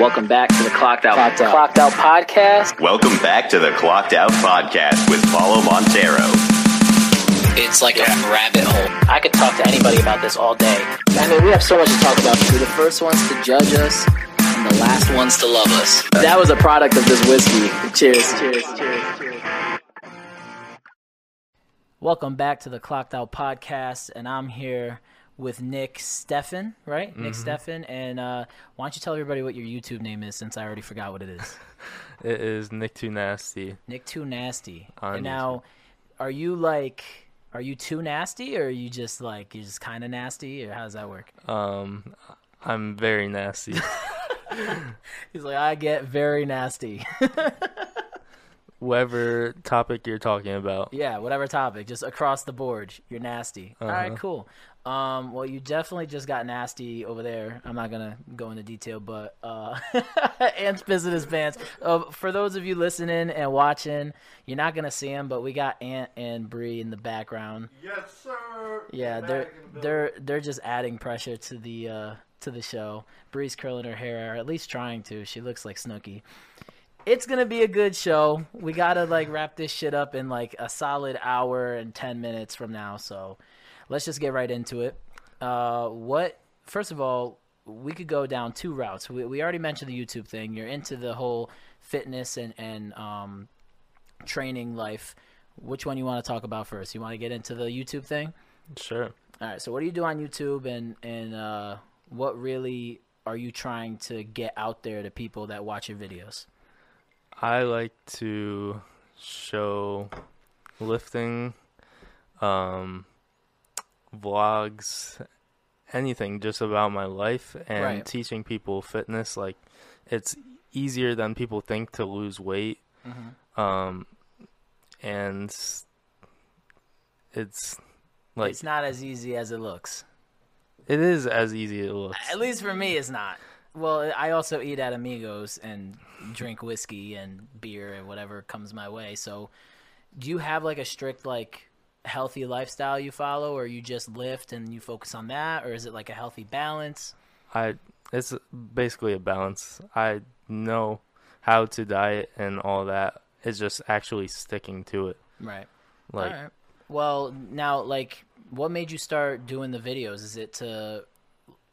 Welcome back to the Clocked Out, Clocked Out, Clocked Out podcast. Welcome back to the Clocked Out Podcast with Paulo Montero. It's like a rabbit hole. I could talk to anybody about this all day. I mean, we have so much to talk about. We're the first ones to judge us, and the last ones to love us. That was a product of this whiskey. Cheers, cheers, cheers, cheers. Welcome back to the Clocked Out podcast, and I'm here with Nick Stefan, right? Nick Stefan, and uh, why don't you tell everybody what your YouTube name is, since I already forgot what it is. It is Nick Too Nasty. Nick Too Nasty. On and now, are you like, are you too nasty, or are you just like you're just kind of nasty, or how does that work? Um, I'm very nasty. He's like, I get very nasty. Whatever topic you're talking about. yeah, whatever topic, just across the board, you're nasty. All right, Uh-huh. cool. Um, well, you definitely just got nasty over there. I'm not gonna go into detail, but uh, Ant's pissing his pants. Uh, for those of you listening and watching, you're not gonna see him, but we got Ant and Bree in the background. Yes, sir. Yeah, they're the they're they're just adding pressure to the uh, to the show. Bree's curling her hair, or at least trying to. She looks like Snooki. It's gonna be a good show. We gotta like wrap this shit up in like a solid hour and ten minutes from now. So let's just get right into it. Uh, what? First of all, we could go down two routes. We we already mentioned the YouTube thing. You're into the whole fitness and and um, training life. Which one you want to talk about first? You want to get into the YouTube thing? Sure. All right. So what do you do on YouTube, and and uh, what really are you trying to get out there to people that watch your videos? I like to show lifting, um, vlogs, anything just about my life and Right. teaching people fitness. Like, it's easier than people think to lose weight. Mm-hmm. Um, and it's like it's not as easy as it looks. it is as easy as it looks. At least for me, it's not. Well, I also eat at Amigos and drink whiskey and beer and whatever comes my way. So, do you have like a strict like healthy lifestyle you follow, or you just lift and you focus on that, or is it like a healthy balance? I it's basically a balance. I know how to diet and all that. It's just actually sticking to it. Right. Like right. Well, now, like, what made you start doing the videos? Is it to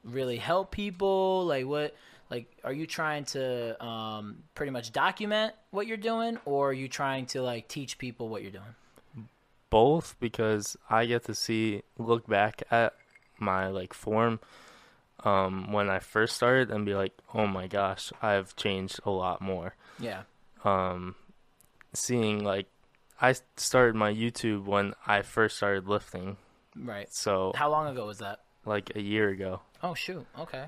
really help people? Like, what? Like, are you trying to um, pretty much document what you're doing, or are you trying to like teach people what you're doing? Both because I get to see look back at my like form um when I first started and be like, "Oh my gosh, I've changed a lot more." Yeah. Um seeing like I started my YouTube when I first started lifting. Right. So How long ago was that? like a year ago. Oh shoot. Okay.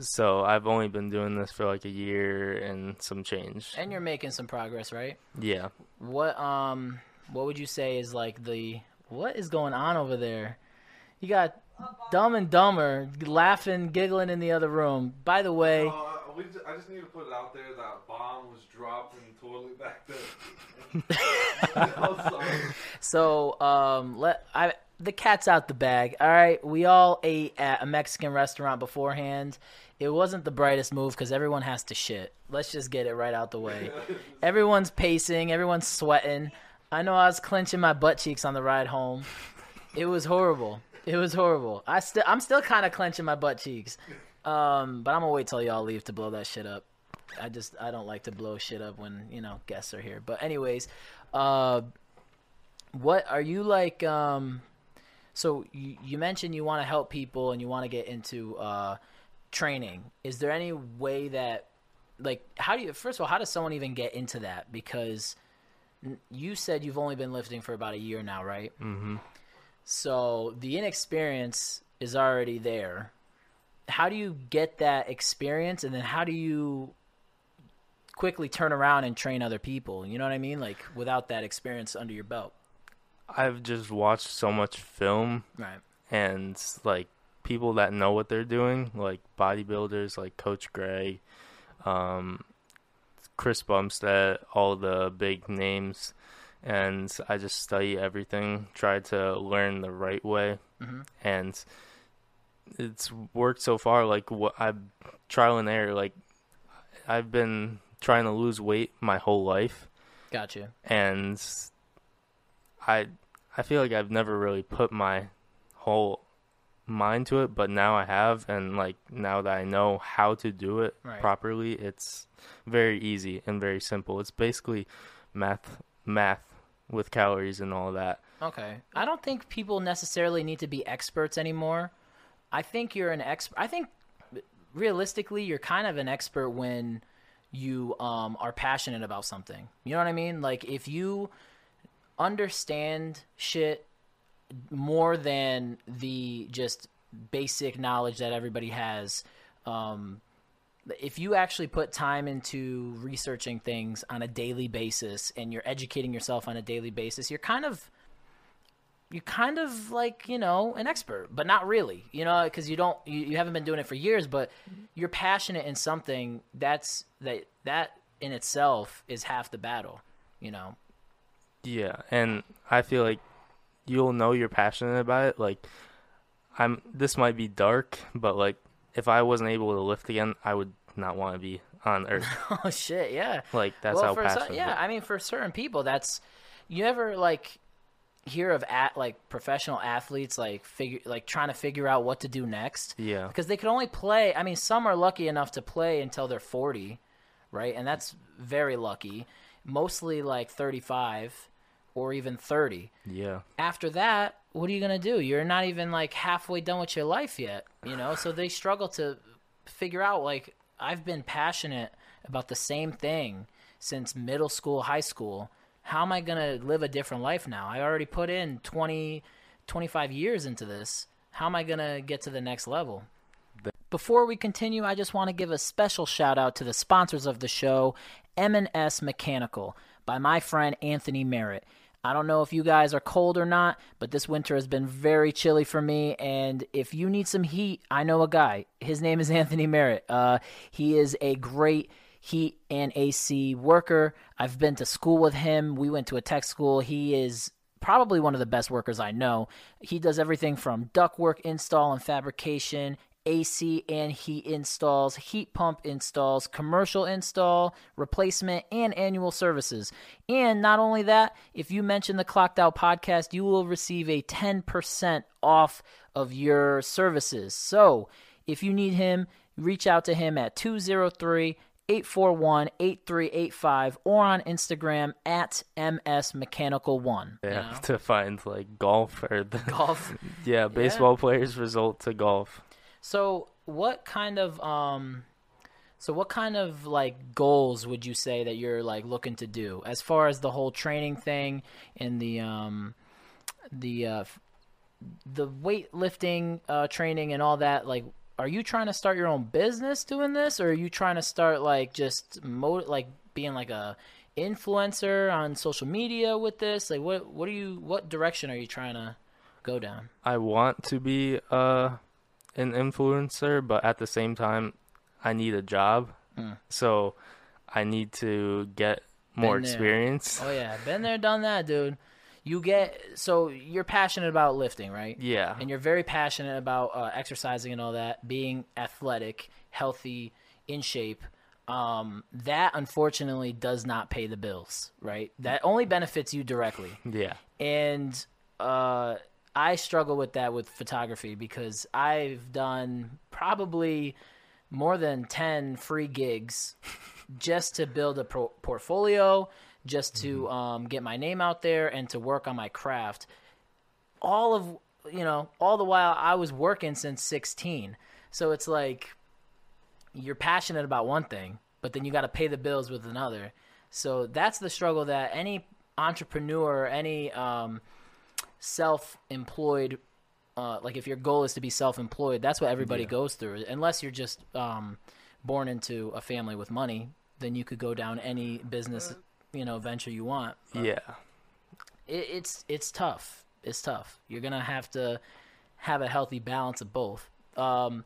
So I've only been doing this for like a year and some change. And you're making some progress, right? Yeah. What um, what would you say is like the what is going on over there? You got Dumb and Dumber laughing, giggling in the other room. By the way. Uh, we ju- I just need to put it out there that bomb was dropped in the toilet back there. I'm sorry. So, um, let I the cat's out the bag. All right, we all ate at a Mexican restaurant beforehand. It wasn't the brightest move because everyone has to shit. Let's just get it right out the way. Everyone's pacing. Everyone's sweating. I know I was clenching my butt cheeks on the ride home. It was horrible. It was horrible. I still, I'm still kind of clenching my butt cheeks. Um, but I'm gonna wait till y'all leave to blow that shit up. I just, I don't like to blow shit up when you know guests are here. But anyways, uh, what are you like um so you, you mentioned you want to help people and you want to get into uh training is there any way that like how do you first of all how does someone even get into that because you said you've only been lifting for about a year now right? Mhm. so the inexperience is already there. How do you get that experience and then how do you quickly turn around and train other people? You know what i mean? Like without that experience under your belt. I've just watched so much film right. and like people that know what they're doing, like bodybuilders like Coach Greg, um, Chris Bumstead, all the big names, and I just study everything, try to learn the right way, Mhm. and it's worked so far. Like what I trial and error, like I've been trying to lose weight my whole life, Gotcha. and I I feel like I've never really put my whole mind to it, but now I have, and like now that I know how to do it Right. properly, it's very easy and very simple. It's basically math math with calories and all that. Okay. I don't think people necessarily need to be experts anymore. I think you're an expert. I think realistically, you're kind of an expert when you um, are passionate about something. You know what I mean? Like if you understand shit more than the just basic knowledge that everybody has. Um, if you actually put time into researching things on a daily basis and you're educating yourself on a daily basis, you're kind of you're kind of like you know an expert but not really you know because you don't you, you haven't been doing it for years but you're passionate in something that's that that in itself is half the battle you know Yeah, and I feel like you'll know you're passionate about it. Like I'm this might be dark, but like if I wasn't able to lift again, I would not want to be on earth. oh shit yeah Like that's well, how passionate. some, yeah i mean for certain people that's you ever like hear of at like professional athletes like figure like trying to figure out what to do next Yeah. because they could only play i mean some are lucky enough to play until they're 40 right and that's very lucky mostly like 35 or even 30 Yeah. after that what are you going to do? You're not even like halfway done with your life yet you know? So they struggle to figure out like i've been passionate about the same thing since middle school high school. How am i going to live a different life now? I already put in 20 25 years into this. How am i going to get to the next level? Before we continue, I just want to give a special shout out to the sponsors of the show, M&S Mechanical, by my friend Anthony Merritt. I don't know if you guys are cold or not, but this winter has been very chilly for me. And if you need some heat, I know a guy. His name is Anthony Merritt. Uh, he is a great heat and AC worker. I've been to school with him. We went to a tech school. He is probably one of the best workers I know. He does everything from ductwork install and fabrication, AC and heat installs, heat pump installs, commercial install, replacement, and annual services. And not only that, if you mention the Clocked Out podcast, you will receive a 10% off of your services. So if you need him, reach out to him at 203 841 8385 or on Instagram at MSMechanical1. They you have know? to find like golf or the Golf. yeah baseball players result to golf. So, what kind of um so what kind of like goals would you say that you're like looking to do? As far as the whole training thing and the um the uh the weightlifting uh training and all that like are you trying to start your own business doing this? Or are you trying to start like just mo- like being like a influencer on social media with this? Like what what are you what direction are you trying to go down? I want to be uh an influencer, but at the same time, I need a job, Mm. so I need to get more experience. Oh yeah, been there, done that, dude. You get so you're passionate about lifting, right? Yeah, And you're very passionate about uh, exercising and all that, being athletic, healthy, in shape. Um, that unfortunately does not pay the bills, right? That only benefits you directly. yeah, And uh, I struggle with that with photography because I've done probably more than 10 free gigs just to build a pro- portfolio, just to um, get my name out there and to work on my craft. All of, you know, all the while I was working since 16. So it's like you're passionate about one thing, but then you got to pay the bills with another. So that's the struggle that any entrepreneur, any um, self-employed, uh, like if your goal is to be self-employed, that's what everybody goes through. Unless you're just um, born into a family with money, then you could go down any business, you know, venture you want. yeah. It, it's it's tough. It's tough. You're gonna have to have a healthy balance of both. Um,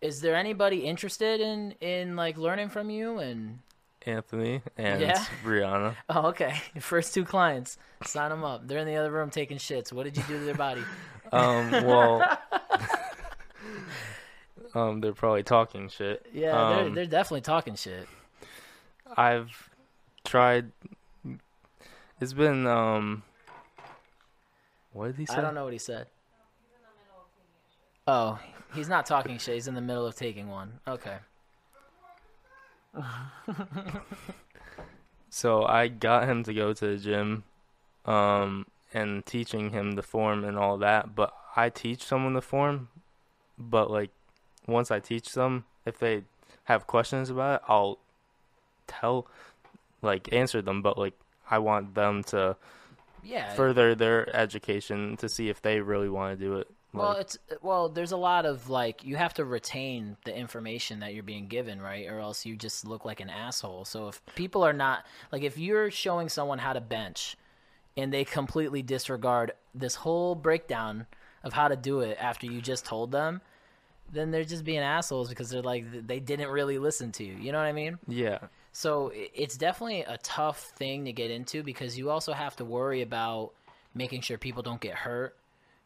is there anybody interested in in like learning from you and Anthony and Yeah? Brianna. Oh, okay. Your first two clients, sign them up. They're in the other room taking shits. What did you do to their body? Um, well, Um, they're probably talking shit. Yeah, they're Um, they're definitely talking shit. I've tried. It's been um. What did he say? I don't know what he said. Oh, he's not talking shit. He's in the middle of taking one. Okay. So I got him to go to the gym, um, and teaching him the form and all that. But I teach someone the form, but like once I teach them, if they have questions about it, I'll tell, like answer them. But like I want them to Yeah. further their education to see if they really want to do it. Well, Like, it's well. There's a lot of like you have to retain the information that you're being given, right? Or else you just look like an asshole. So if people are not like if you're showing someone how to bench, and they completely disregard this whole breakdown of how to do it after you just told them, then they're just being assholes because they're like they didn't really listen to you. You know what I mean? yeah, So it's definitely a tough thing to get into because you also have to worry about making sure people don't get hurt,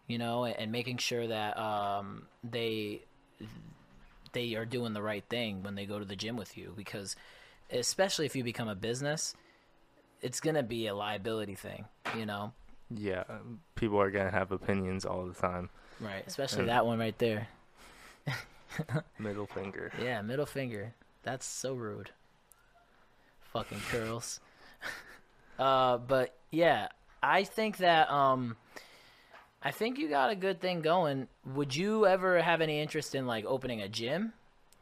you know, and, and making sure that um, they they are doing the right thing when they go to the gym with you because especially if you become a business, it's going to be a liability thing, you know. yeah. People are gonna have opinions all the time. Right, especially And- that one right there. Middle finger. Yeah, middle finger. That's so rude. Fucking curls. uh, but yeah, I think that um, I think you got a good thing going. Would you ever have any interest in like opening a gym,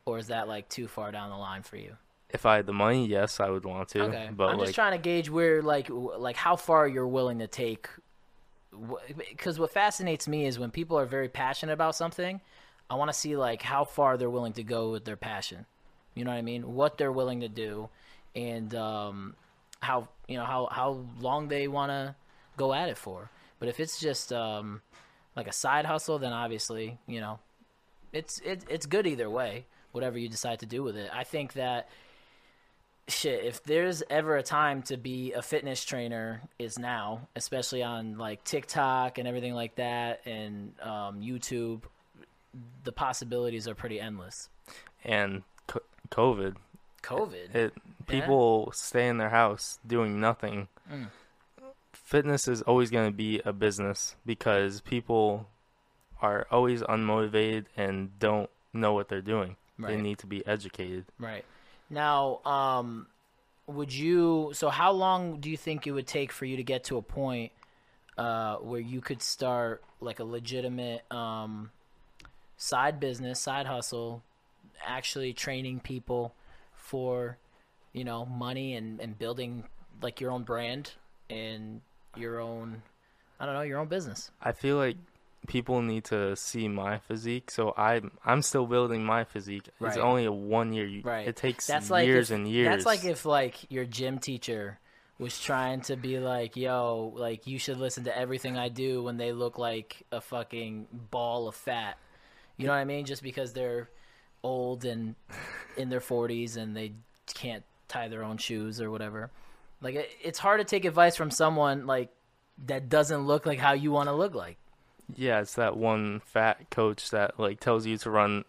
or is that like too far down the line for you? If I had the money, yes, I would want to. Okay, But I'm like, just trying to gauge where like like how far you're willing to take. Because what fascinates me is when people are very passionate about something, I want to see like how far they're willing to go with their passion. You know what I mean? What they're willing to do, and um, how you know how how long they want to go at it for. But if it's just um, like a side hustle, then obviously you know it's it, it's good either way. Whatever you decide to do with it, I think that shit if there's ever a time to be a fitness trainer is now especially on like tiktok and everything like that and um, youtube the possibilities are pretty endless and co- COVID, covid it people stay in their house doing nothing. Mm. Fitness is always going to be a business because people are always unmotivated and don't know what they're doing. They need to be educated. right now um would you so how long do you think it would take for you to get to a point uh where you could start like a legitimate um side business side hustle actually training people for you know money and and building like your own brand and your own i don't know your own business I feel like people need to see my physique, so I'm I'm still building my physique. Right. It's only a one year. right It takes that's like years if, and years. that's like if like your gym teacher was trying to be like yo like you should listen to everything i do when they look like a fucking ball of fat you know what i mean just because they're old and in their 40s and they can't tie their own shoes or whatever like it, it's hard to take advice from someone like that doesn't look like how you want to look like Yeah, it's that one fat coach that like tells you to run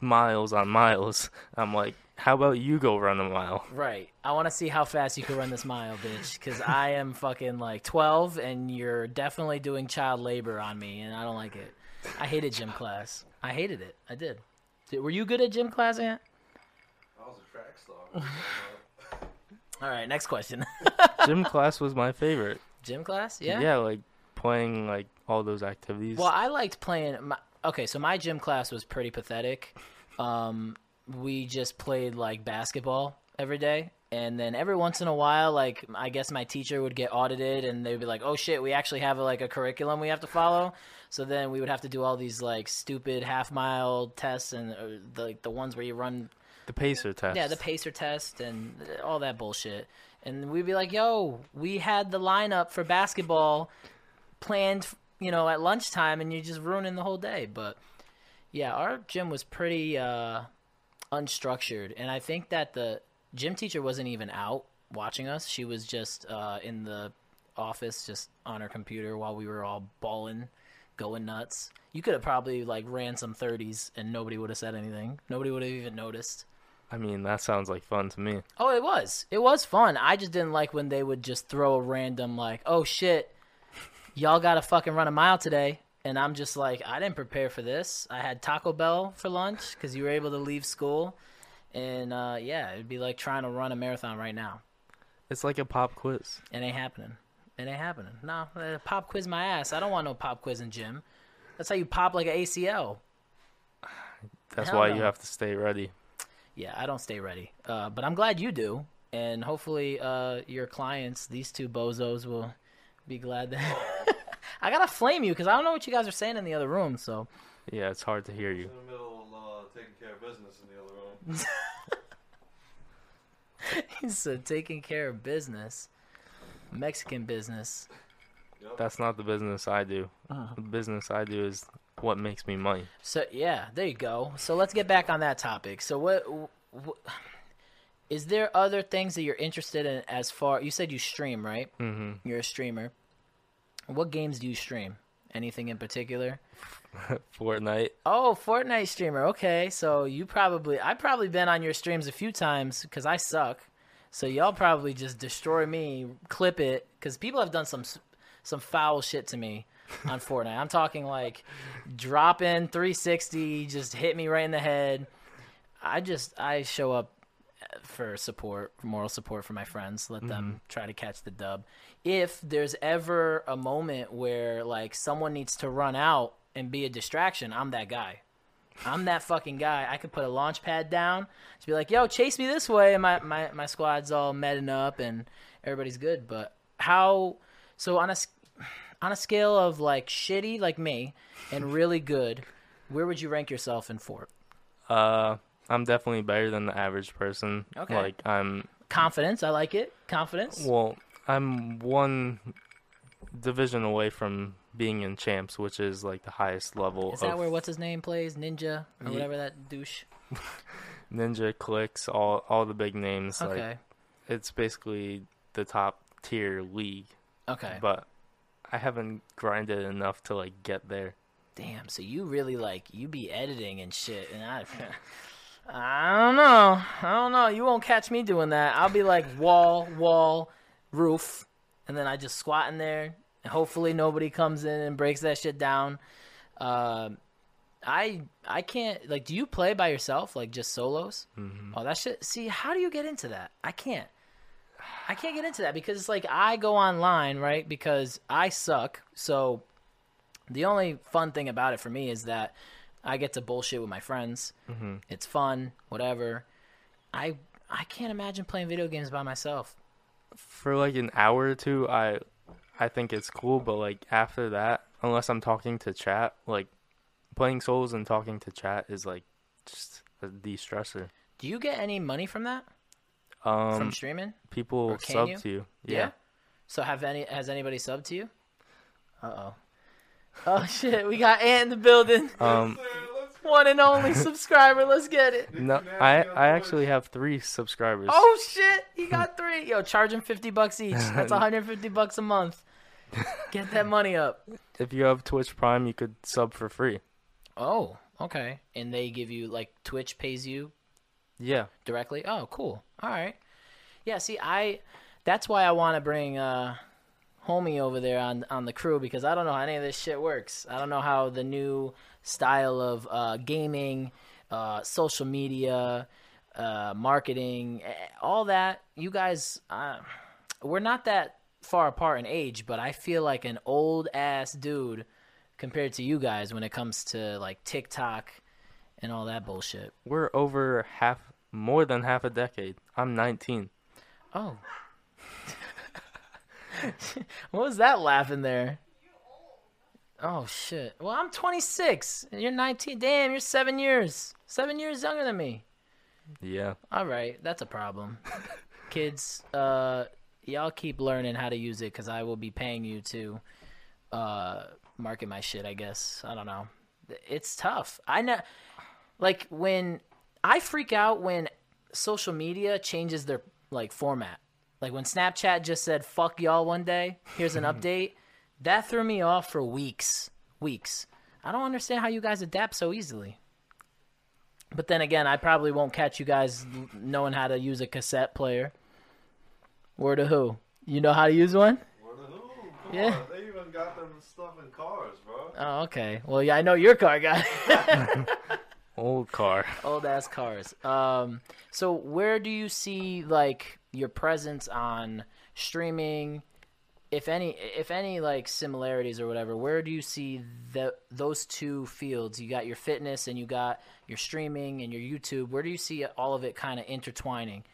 miles on miles. I'm like, how about you go run a mile? Right. I want to see how fast you can run this mile, bitch. Because I am fucking like 12, and you're definitely doing child labor on me, and I don't like it. I hated gym class. I hated it. I did. Did- Were you good at gym class, Ant? I was a track star. All right, next question. Gym class was my favorite. gym class? Yeah. Yeah, like playing like all those activities. Well, I liked playing. My, okay, so my gym class was pretty pathetic. Um, we just played like basketball every day, and then every once in a while, like I guess my teacher would get audited, and they'd be like, "Oh shit, we actually have like a curriculum we have to follow." So then we would have to do all these like stupid half mile tests and uh, the like the ones where you run the pacer test. yeah, the pacer test and all that bullshit. And we'd be like, "Yo, we had the lineup for basketball planned, you know, at lunchtime, and you're just ruining the whole day." But yeah, our gym was pretty uh, unstructured, and I think that the gym teacher wasn't even out watching us. She was just uh, in the office, just on her computer while we were all balling going nuts. You could have probably like ran some 30s and nobody would have said anything. Nobody would have even noticed. I mean, that sounds like fun to me. Oh, it was. It was fun. I just didn't like when they would just throw a random like, "Oh shit, y'all got to fucking run a mile today." And I'm just like, I didn't prepare for this. I had Taco Bell for lunch because you were able to leave school, and uh, yeah, it'd be like trying to run a marathon right now. It's like a pop quiz. It ain't happening. It ain't happening. No, uh, pop quiz my ass. I don't want no pop quiz in gym. That's how you pop like an ACL. That's Hell why no. you have to stay ready. Yeah, I don't stay ready. Uh, but I'm glad you do, and hopefully uh, your clients, these two bozos, will be glad that. I gotta flame you because I don't know what you guys are saying in the other room. So Yeah, it's hard to hear you. In the middle, uh, taking care of business in the other room. he said taking care of business, Mexican business. That's not the business I do. Uh-huh. The business I do is what makes me money. So yeah, there you go. So let's get back on that topic. So what, what is there other things that you're interested in as far you said you stream, right? Mm-hmm. You're a streamer. What games do you stream? Anything in particular? Fortnite. Oh, Fortnite streamer. Okay, so you probably I've probably been on your streams a few times because I suck. So y'all probably just destroy me, clip it, because people have done some some foul shit to me on Fortnite. I'm talking like drop in 360, just hit me right in the head. I just I show up for support, for moral support for my friends. Let them mm-hmm. try to catch the dub. If there's ever a moment where like someone needs to run out and be a distraction, I'm that guy. I'm that fucking guy. I could put a launch pad down, just be like, "Yo, chase me this way," and my my my squad's all medding up and everybody's good. But how? So on a on a scale of like shitty, like me, and really good, where would you rank yourself in Fort? Uh, I'm definitely better than the average person. Okay. Like I'm. Confidence, I like it. Confidence. Well, I'm one division away from being in champs, which is like the highest level Is that of where what's his name plays? Ninja or Ye- whatever that douche. ninja Clix, all all the big names. Like Okay. it's basically the top tier league, Okay. but I haven't grinded enough to like get there. Damn. So you really like you be editing and shit, and I. I don't know. I don't know. You won't catch me doing that. I'll be like wall, wall, roof, and then I just squat in there. And hopefully nobody comes in and breaks that shit down. Um, I I can't like. Do you play by yourself, like just solos? Mm-hmm. Oh, that shit. See, how do you get into that? I can't. I can't get into that because it's like I go online, right? Because I suck. So the only fun thing about it for me is that I get to bullshit with my friends. Mm-hmm. It's fun, whatever. I I can't imagine playing video games by myself. For like an hour or two, I I think it's cool, but like after that, unless I'm talking to chat, like playing Souls and talking to chat is like just a de-stressor. Do you get any money from that? Um, from streaming? people sub you? to you. Yeah. So have any has anybody subbed to you? Uh oh. Oh shit, we got Ant in the building. Um, One and only subscriber. Let's get it. no, I I actually have three subscribers. Oh shit, he got three. Yo, charge him fifty bucks each. That's 150 bucks a month. Get that money up. If you have Twitch Prime, you could sub for free. Oh, okay. And they give you like Twitch pays you Yeah. directly. Oh, cool. All right. Yeah. See, I. That's why I want to bring uh, homie over there on on the crew because I don't know how any of this shit works. I don't know how the new style of uh, gaming, uh, social media, uh, marketing, all that. You guys, uh, we're not that far apart in age, but I feel like an old ass dude compared to you guys when it comes to like TikTok and all that bullshit. We're over half, more than half a decade. I'm 19. Oh. what was that laugh in there? Oh shit. Well, I'm 26. and You're 19. Damn, you're 7 years. 7 years younger than me. Yeah. All right, that's a problem. Kids, uh y'all keep learning how to use it cuz I will be paying you to uh market my shit, I guess. I don't know. It's tough. I know like when I freak out when social media changes their like format. Like when Snapchat just said fuck y'all one day, here's an update. That threw me off for weeks. weeks. I don't understand how you guys adapt so easily. But then again, I probably won't catch you guys knowing how to use a cassette player. Word to who? You know how to use one? What the who? Come Yeah. on, they even got them stuff in cars, bro. Oh, okay. Well, yeah, I know your car guy. Old car. Old ass cars. Um, so where do you see like your presence on streaming? If any, if any, like similarities or whatever, where do you see the those two fields? You got your fitness and you got your streaming and your YouTube. Where do you see all of it kind of intertwining?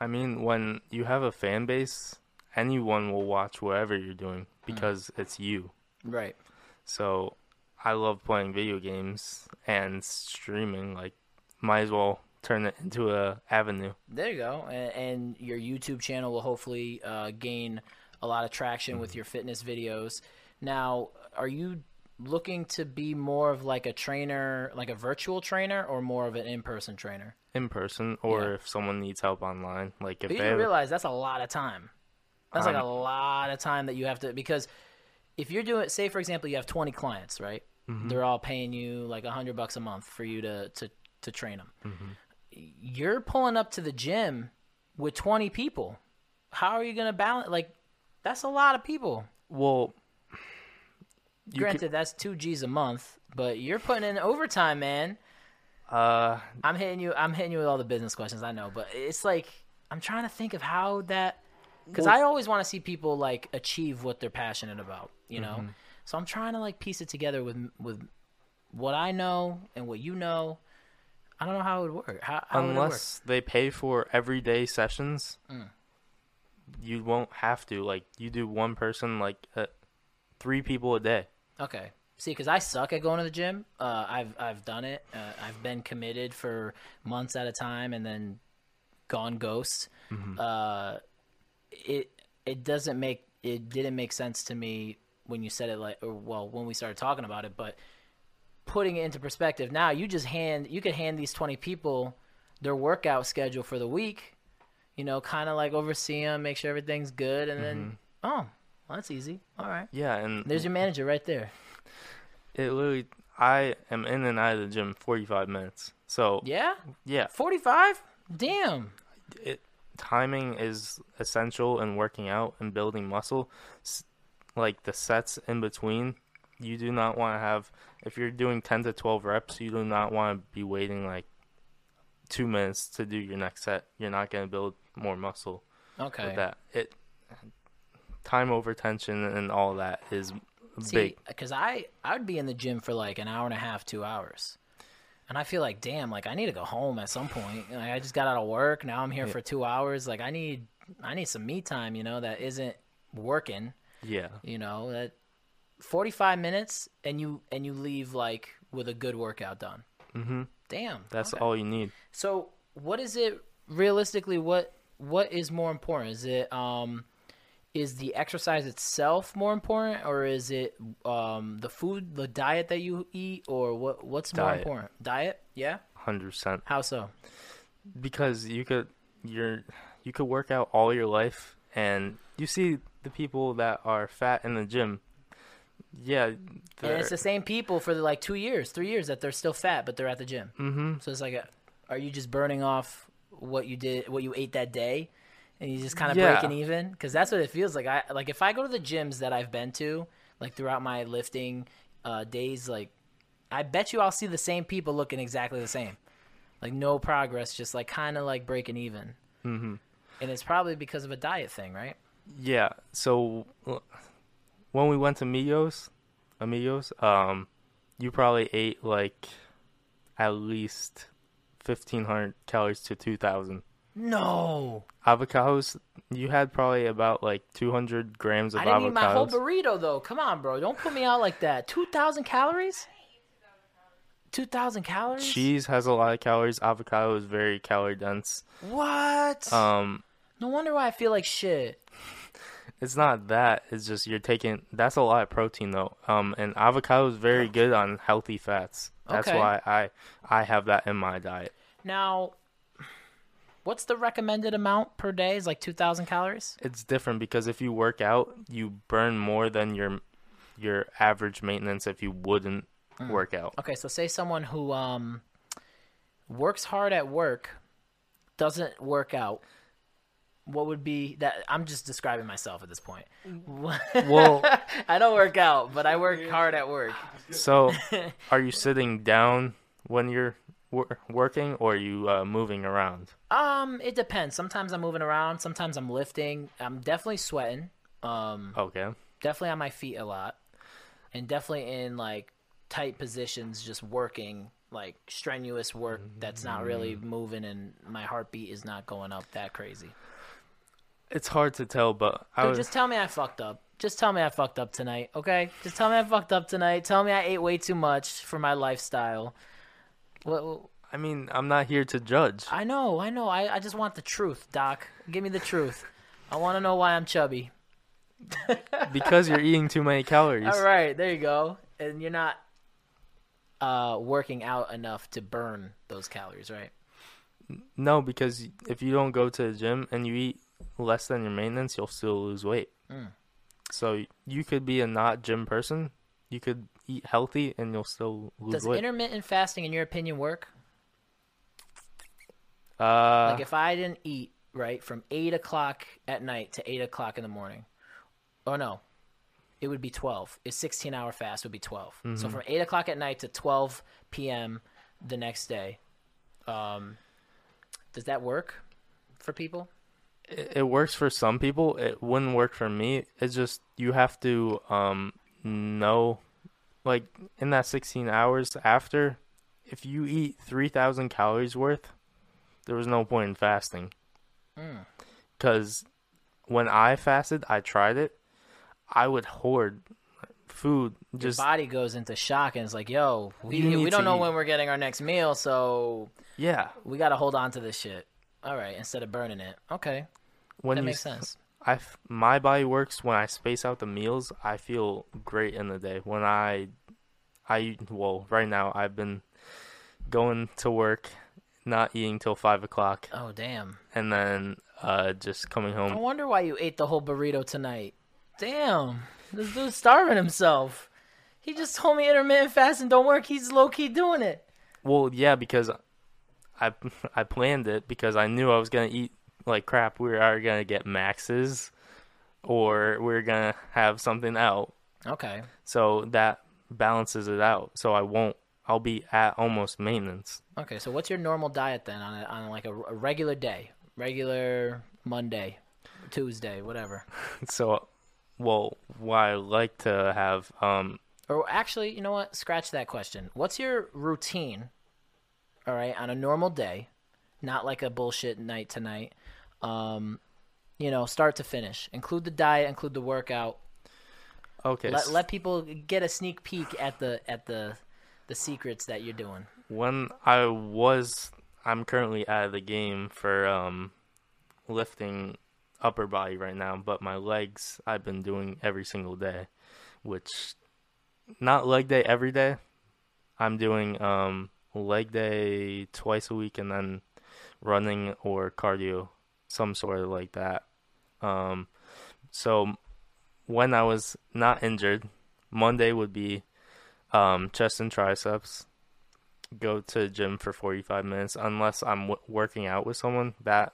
I mean, when you have a fan base, anyone will watch whatever you're doing because it's you. Right. So I love playing video games and streaming. Like, might as well turn it into a avenue. There you go. And, and your YouTube channel will hopefully uh, gain a lot of traction with your fitness videos. Now, are you looking to be more of like a trainer, like a virtual trainer, or more of an in-person trainer? in person or Yeah. if someone needs help online. Like if But you they have, realize that's a lot of time. That's like a Um, lot of time that you have to because if you're doing, say for example, you have 20 clients, right? Mm-hmm. They're all paying you like a hundred bucks a month for you to to to train them. Mm-hmm. You're pulling up to the gym with 20 people. How are you gonna balance? Like, that's a lot of people. well, Granted, could- that's two G's a month, but you're putting in overtime, man. uh, I'm hitting you. I'm hitting you with all the business questions. I know, but it's like I'm trying to think of how that because I always want to see people like achieve what they're passionate about. You know, Mm-hmm. So I'm trying to like piece it together with with what I know and what you know. I don't know how it would work. How, how it work? unless they pay for everyday sessions, Mm. you won't have to. Like you do one person, like uh, three people a day. Okay. See, because I suck at going to the gym. Uh, I've I've done it. Uh, I've been committed for months at a time, and then gone ghost. Uh, it it doesn't make it didn't make sense to me when you said it like or well when we started talking about it, but putting it into perspective now, you just hand you could hand these twenty people their workout schedule for the week. You know, kind of like oversee them, make sure everything's good, and then mm-hmm. oh, well, that's easy. All right. Yeah, and There's your manager right there. it literally. I am in and out of the gym 45 minutes. So Yeah? yeah, 45? Damn. it timing is essential in working out and building muscle. S- Like the sets in between, you do not want to have. If you're doing 10 to 12 reps, you do not want to be waiting like two minutes to do your next set. You're not going to build more muscle Okay. with that. It time over tension and all that is See, big. because I, I would be in the gym for like an hour and a half, two hours. And I feel like, damn, like I need to go home at some point. Like, I just got out of work. Now I'm here for two hours. Like I need, I need some me time, you know, that isn't working, Yeah, you know, that 45 minutes and you, and you leave like with a good workout done. Mm-hmm. Damn. that's okay. all you need. So, what is it realistically? What what is more important? Is it um, is the exercise itself more important, or is it um, the food, the diet that you eat, or what? What's more important? Diet? Yeah. Hundred percent. How so? because you could you're you could work out all your life and you see the people that are fat in the gym yeah And it's the same people for like two years, three years that they're still fat, but they're at the gym. Mhm. So it's like, a, are you just burning off what you did, what you ate that day, and you just kind of Yeah. breaking even? Because that's what it feels like. I like if I go to the gyms that I've been to, like throughout my lifting uh, days, like I bet you I'll see the same people looking exactly the same, like no progress, just like kind of like breaking even. Mhm. And it's probably because of a diet thing, right? Yeah so when we went to Migos Amigos um you probably ate like at least 1500 calories to 2000 No, avocados you had probably about like 200 grams of I didn't avocados eat my whole burrito though. Come on, bro, don't put me out like that. Two thousand calories. Two thousand calories. cheese has a lot of calories avocado is very calorie dense What? um no wonder why I feel like shit. It's not that. It's just you're taking. That's a lot of protein though. Um, and avocado is very good on healthy fats. That's Okay. why I I have that in my diet. Now, what's the recommended amount per day? Is like two thousand calories. It's different because if you work out, you burn more than your your average maintenance if you wouldn't Mm. work out. Okay, so say someone who um works hard at work doesn't work out. What would be that? I'm just describing myself at this point. Well, I don't work out, but I work hard at work. so are you sitting down when you're wor- working or are you uh, moving around? Um, it depends. Sometimes I'm moving around. Sometimes I'm lifting. I'm definitely sweating. Um, Okay. definitely on my feet a lot, and definitely in like tight positions, just working like strenuous work that's not really moving, and my heartbeat is not going up that crazy. It's hard to tell, but I Dude, was just tell me I fucked up. Just tell me I fucked up tonight, okay? Just tell me I fucked up tonight. Tell me I ate way too much for my lifestyle. What? I mean, I'm not here to judge. I know, I know. I, I just want the truth, Doc. Give me the truth. I want to know why I'm chubby. because you're eating too many calories. All right, there you go. And you're not uh, working out enough to burn those calories, right? No, because if you don't go to the gym and you eat less than your maintenance, you'll still lose weight. Mm. So you could be a not gym person. You could eat healthy and you'll still lose Does weight. Does intermittent fasting, in your opinion, work? uh, Like if I didn't eat right from eight o'clock at night to eight o'clock in the morning, oh no, it would be twelve. A sixteen-hour fast would be 12 Mm-hmm. So from eight o'clock at night to twelve p.m. the next day, um, does that work for people? It, it works for some people. It wouldn't work for me. It's just you have to um know, like in that 16 hours after, if you eat 3,000 calories worth, there was no point in fasting. Mm. Because when I fasted, I tried it. I would hoard food. Just Your body goes into shock and it's like, yo, we we don't know eat. when we're getting our next meal, so yeah. we got to hold on to this shit. All right, instead of burning it. Okay, When that you makes sense. I my body works when I space out the meals. I feel great in the day. When I, I well, right now I've been going to work, not eating till five o'clock, Oh damn. and then uh just coming home. I wonder why you ate the whole burrito tonight. Damn, this dude's starving himself. He just told me intermittent fasting don't work. He's low key doing it. Well, yeah, because I I planned it because I knew I was gonna eat like crap. We are gonna get maxes, or we are gonna have something out. Okay. So that balances it out. So I won't. I'll be at almost maintenance. Okay. So what's your normal diet then on a, on like a, a regular day, regular Monday, Tuesday, whatever? So, well, what I like to have, um, Or actually, you know what? Scratch that question. What's your routine? All right, on a normal day, not like a bullshit night tonight. Um, you know, start to finish. Include the diet, include the workout. okay, Let let people get a sneak peek at the at the the secrets that you're doing. when I was, I'm currently out of the game for um, lifting upper body right now, but my legs I've been doing every single day, which not leg day every day. I'm doing um leg day twice a week and then running or cardio, some sort of like that. Um, so when I was not injured, Monday would be um, chest and triceps. Go to the gym for 45 minutes unless I'm w- working out with someone. That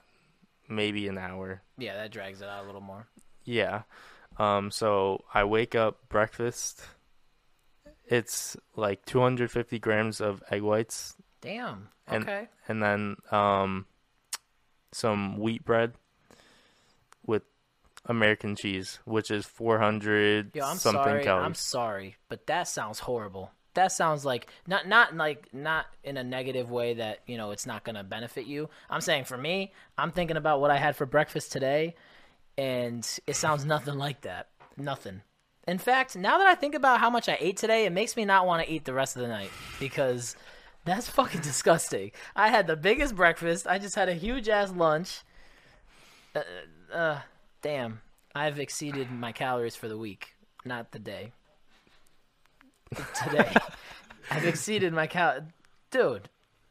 maybe an hour. Yeah, that drags it out a little more. Yeah. Um, so I wake up, breakfast. It's like 250 grams of egg whites, Damn. And- Okay. and then um, some wheat bread with American cheese, which is 400 Yo, I'm something sorry. calories. I'm sorry, but that sounds horrible. That sounds like not not like not in a negative way that you know it's not gonna benefit you. I'm saying for me, I'm thinking about what I had for breakfast today, and it sounds nothing like that. Nothing. In fact, now that I think about how much I ate today, it makes me not want to eat the rest of the night because that's fucking disgusting. I had the biggest breakfast. I just had a huge ass lunch. Uh, uh, damn. I've exceeded my calories for the week, not the day. Today. I've exceeded my cal. Dude,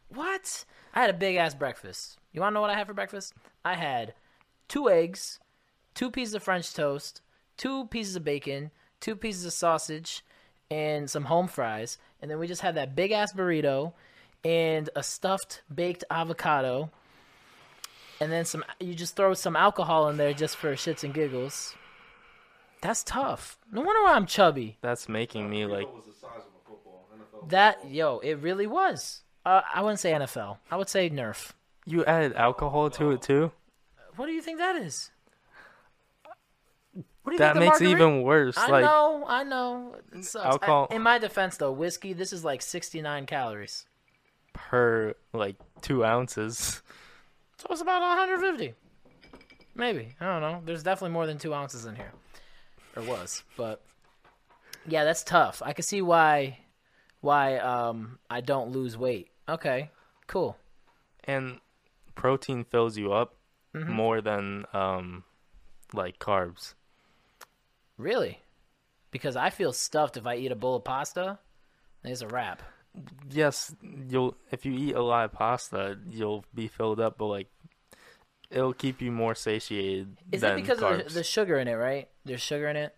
what? I had a big ass breakfast. You want to know what I had for breakfast? I had two eggs, two pieces of French toast, two pieces of bacon, two pieces of sausage, and some home fries, and then we just had that big ass burrito and a stuffed baked avocado, and then some. You just throw some alcohol in there just for shits and giggles. That's tough. No wonder why I'm chubby. That's making me like Burrito was the size of a football. That yo, it really was. Uh, I wouldn't say NFL. I would say Nerf. you added alcohol to it too. What do you think that is? What do you That makes it even worse. I like know, I know. It sucks. I- Alcohol- in my defense, though, whiskey. This is like 69 calories, per like two ounces. so it's about 150. Maybe I don't know. There's definitely more than two ounces in here, or was. But yeah, that's tough. I can see why why um I don't lose weight. Okay, cool. and protein fills you up Mm-hmm. more than um like carbs. Really, because I feel stuffed if I eat a bowl of pasta. It's a wrap. Yes, you'll if you eat a lot of pasta, you'll be filled up, but like it'll keep you more satiated Is that because carbs. of the, the sugar in it, right? There's sugar in it.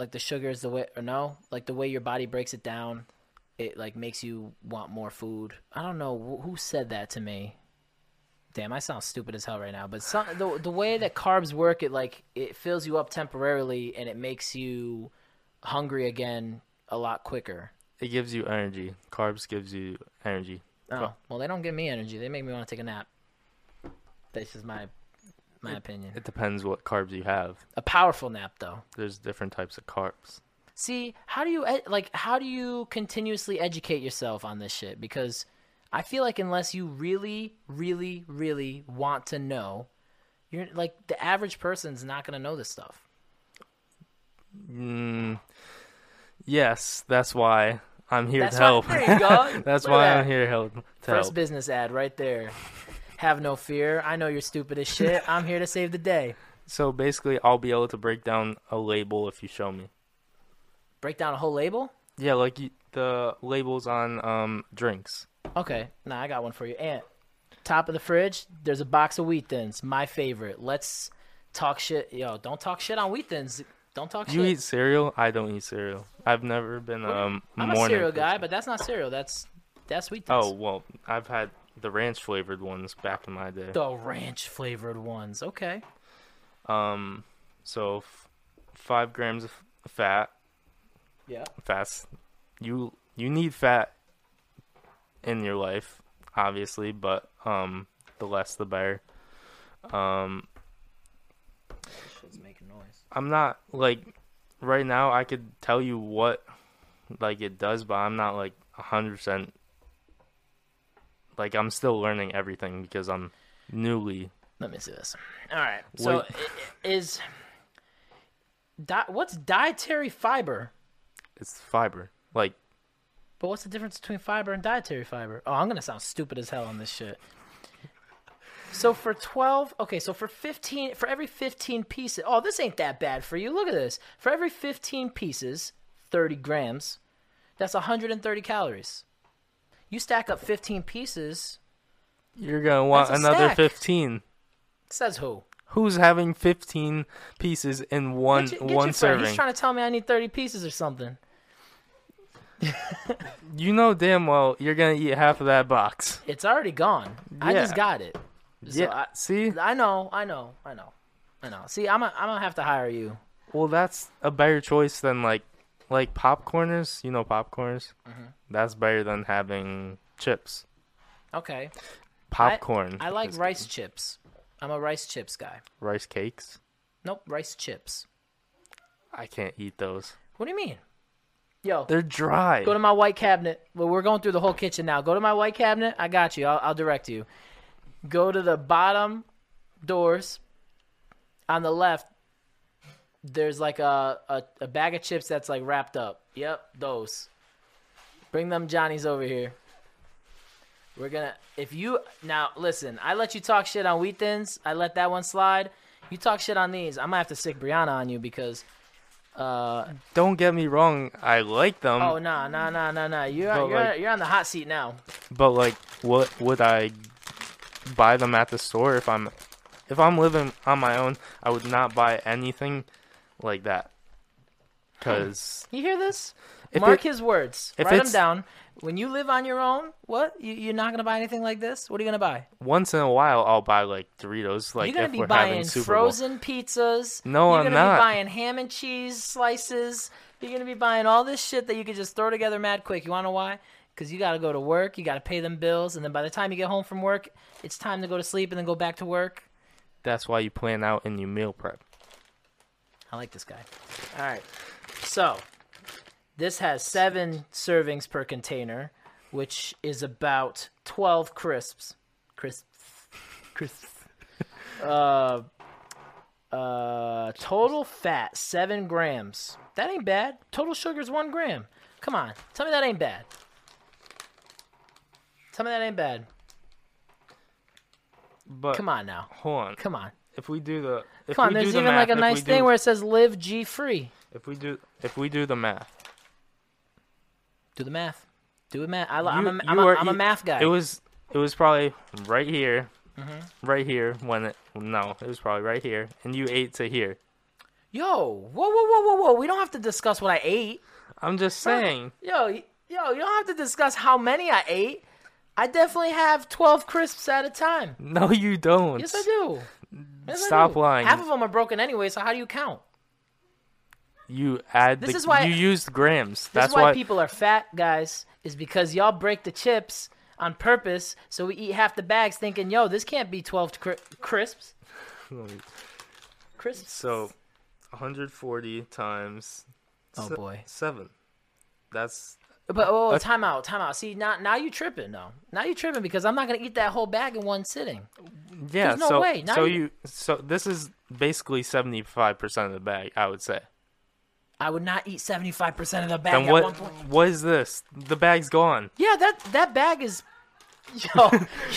Like the sugar is the way, or no? Like the way your body breaks it down, it like makes you want more food. I don't know who said that to me. Damn, I sound stupid as hell right now. But some, the the way that carbs work, it like it fills you up temporarily, and it makes you hungry again a lot quicker. it gives you energy. Carbs gives you energy. Oh, well, they don't give me energy. They make me want to take a nap. That's just my my opinion. It depends what carbs you have. A powerful nap, though. There's different types of carbs. See, how do you like? How do you continuously educate yourself on this shit? Because I feel like unless you really, really, really want to know, you're like the average person's not gonna know this stuff. Mm, yes, that's why I'm here That's to why- help. there you go. that's Look why that. I'm here to help. To First help. business ad right there. Have no fear. I know you're stupid as shit. I'm here to save the day. So basically, I'll be able to break down a label if you show me. Break down a whole label. Yeah, like you, the labels on um drinks. Okay, nah, I got one for you. Ant, top of the fridge, there's a box of wheat thins. My favorite. Let's talk shit. Yo, don't talk shit on wheat thins. Don't talk You shit. eat cereal? I don't eat cereal. I've never been um I'm a cereal guy, but that's not cereal. That's that's wheat thins. Oh well, I've had the ranch flavored ones back in my day. the ranch flavored ones. Okay. Um, so f- five grams of fat. Yeah. Fats. You you need fat in your life, obviously, but um, the less the better. Um, Shit's making noise. I'm not like right now. I could tell you what like it does, but I'm not like a hundred percent. Like I'm still learning everything because I'm newly. Let me see this. All right. So Wait. is di- what's dietary fiber? It's fiber. Like But what's the difference between fiber and dietary fiber? Oh, I'm gonna sound stupid as hell on this shit. So for 12, okay, so for 15, for every 15 pieces, oh, this ain't that bad for you. Look at this. For every 15 pieces, 30 grams, that's 130 calories. You stack up 15 pieces, you're gonna want another stack. fifteen. says who? Who's having fifteen pieces in one get one friend. serving? He's trying to tell me I need 30 pieces or something. You know damn well you're gonna eat half of that box. It's already gone. I just got it. So yeah. I, see, I know, I know, I know, I know. See, I'm, I'm gonna have to hire you. well that's a better choice than like like popcorners. You know popcorners. Mm-hmm. That's better than having chips. Okay. Popcorn. I like is- rice chips. I'm a rice chips guy. rice cakes. Nope, rice chips. I can't eat those. What do you mean? Yo, They're dry. go to my white cabinet. Well, we're going through the whole kitchen now. Go to my white cabinet. I got you. I'll, I'll direct you. Go to the bottom doors. On the left, there's like a, a, a bag of chips that's like wrapped up. Yep, those. Bring them Johnnies over here. We're gonna. If you now listen, I let you talk shit on wheat thins. I let that one slide. You talk shit on these. I'm gonna have to sic Brianna on you because. Uh, Don't get me wrong. I like them, oh nah nah nah nah nah. You're you're like- you're on the hot seat now. but like, what would I buy them at the store if I'm if I'm living on my own? I would not buy anything like that. Because You hear this? Mark it- his words. Write them down. When you live on your own, what? You, you're not gonna buy anything like this? What are you gonna buy? once in a while, I'll buy like Doritos. Like you're gonna if be we're buying frozen pizzas. No, you're I'm gonna not. be buying ham and cheese slices. You're gonna be buying all this shit that you could just throw together mad quick. You wanna know why? Because you gotta go to work, you gotta pay them bills, and then by the time you get home from work, it's time to go to sleep and then go back to work. That's why you plan out and you meal prep. I like this guy. All right. So, this has seven servings per container, which is about 12 crisps. Crisps. Crisps. uh, uh, total fat, seven grams. That ain't bad. Total sugar is one gram. Come on. Tell me that ain't bad. Tell me that ain't bad. But Come on now. hold on. Come on. If we do the if Come on. we There's do the even math, like a nice thing where it says live G free. if we do if we do the math, Do the math. Do the math. I, am a, I'm, a, are- I'm a math guy. it was it was probably right here, Mm-hmm. right here when it no, it was probably right here, and you ate to here. Yo, whoa, whoa, whoa, whoa, whoa! We don't have to discuss what I ate. I'm just saying. Yo, yo, you don't have to discuss how many I ate. I definitely have twelve crisps at a time. No, you don't. Yes, I do. Yes, I Stop do. lying. Half of them are broken anyway. So how do you count? You add. This the, is why- you used grams. This That's is why, why people are fat, guys. Is because y'all break the chips on purpose, so we eat half the bags, thinking, "Yo, this can't be twelve cri- crisps." Crisps. So, 140 times. Oh, se- boy. Seven. That's But oh, oh, That's- time out, time out. See, now now you tripping though. Now you tripping because I'm not gonna eat that whole bag in one sitting. yeah. There's no so way. Now so you- you so this is basically 75 percent of the bag. I would say. I would not eat 75% of the bag Then at what? one point. What is this? The bag's gone. Yeah, that that bag is. Yo,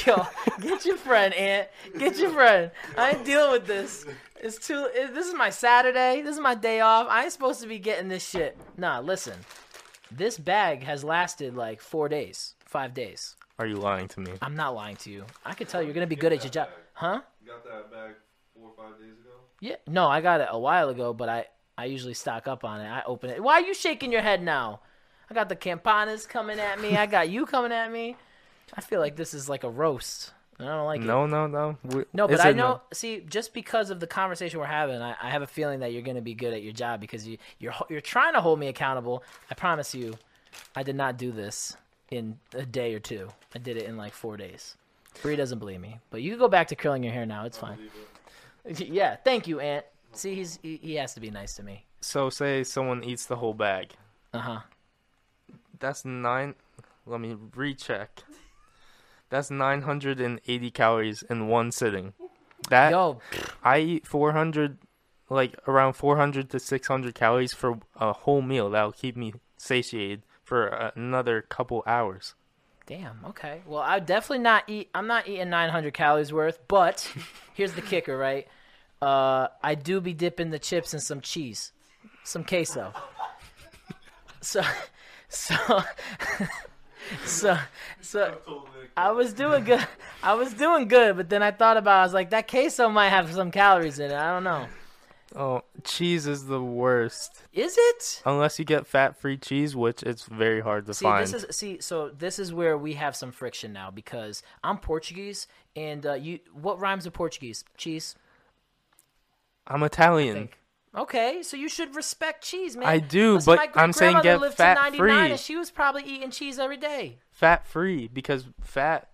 yo, get your friend, Ant. Get your friend. I ain't dealing with this. It's too. It, this is my Saturday. This is my day off. I ain't supposed to be getting this shit. Nah, listen. This bag has lasted like four days, five days. Are you lying to me? I'm not lying to you. I can tell you're gonna be good at your job, huh? You got that bag four or five days ago? Yeah. No, I got it a while ago, but I I usually stock up on it. I open it. Why are you shaking your head now? I got the campanas coming at me. I got you coming at me. I feel like this is like a roast. I don't like it. No, no, no. We- No, but I it know. See, just because of the conversation we're having, I, I have a feeling that you're going to be good at your job because you you're you're trying to hold me accountable. I promise you, I did not do this in a day or two. I did it in like four days. Bree doesn't believe me, but you can go back to curling your hair now. It's fine. Yeah, thank you, Ant. See, he's he, he has to be nice to me. So say someone eats the whole bag. Uh huh. That's nine. Let me recheck. That's 980 calories in one sitting. That Yo, I eat 400, like around 400 to 600 calories for a whole meal. That'll keep me satiated for another couple hours. damn. Okay. Well, I definitely not eat. I'm not eating 900 calories worth. But here's the kicker, right? Uh, I do be dipping the chips in some cheese, some queso. So, so, so, so. I was doing good. I was doing good, but then I thought about. I was like, that queso might have some calories in it. I don't know. Oh, cheese is the worst. Is it? Unless you get fat-free cheese, which it's very hard to See, find. this is see. So this is where we have some friction now because I'm Portuguese, and uh, you. What rhymes with Portuguese? Cheese. I'm Italian. Okay, so you should respect cheese, man. I do, Listen, but my I'm saying get lived to fat-free. 99 and she was probably eating cheese every day. Fat-free because fat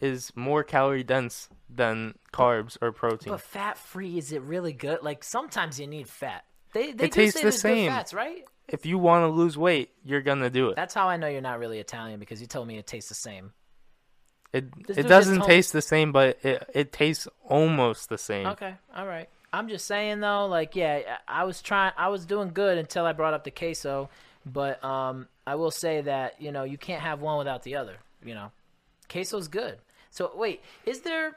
is more calorie dense than carbs or protein. But fat free, is it really good? Like sometimes you need fat. They they It tastes say the same. fats, right? if you want to lose weight, you're gonna do it. That's how I know you're not really Italian because you told me it tastes the same. It This it doesn't taste the same, but it it tastes almost the same. Okay, all right. I'm just saying though, like yeah, I was trying, I was doing good until I brought up the queso, but um, I will say that you know you can't have one without the other. You know, queso's good. So wait, is there,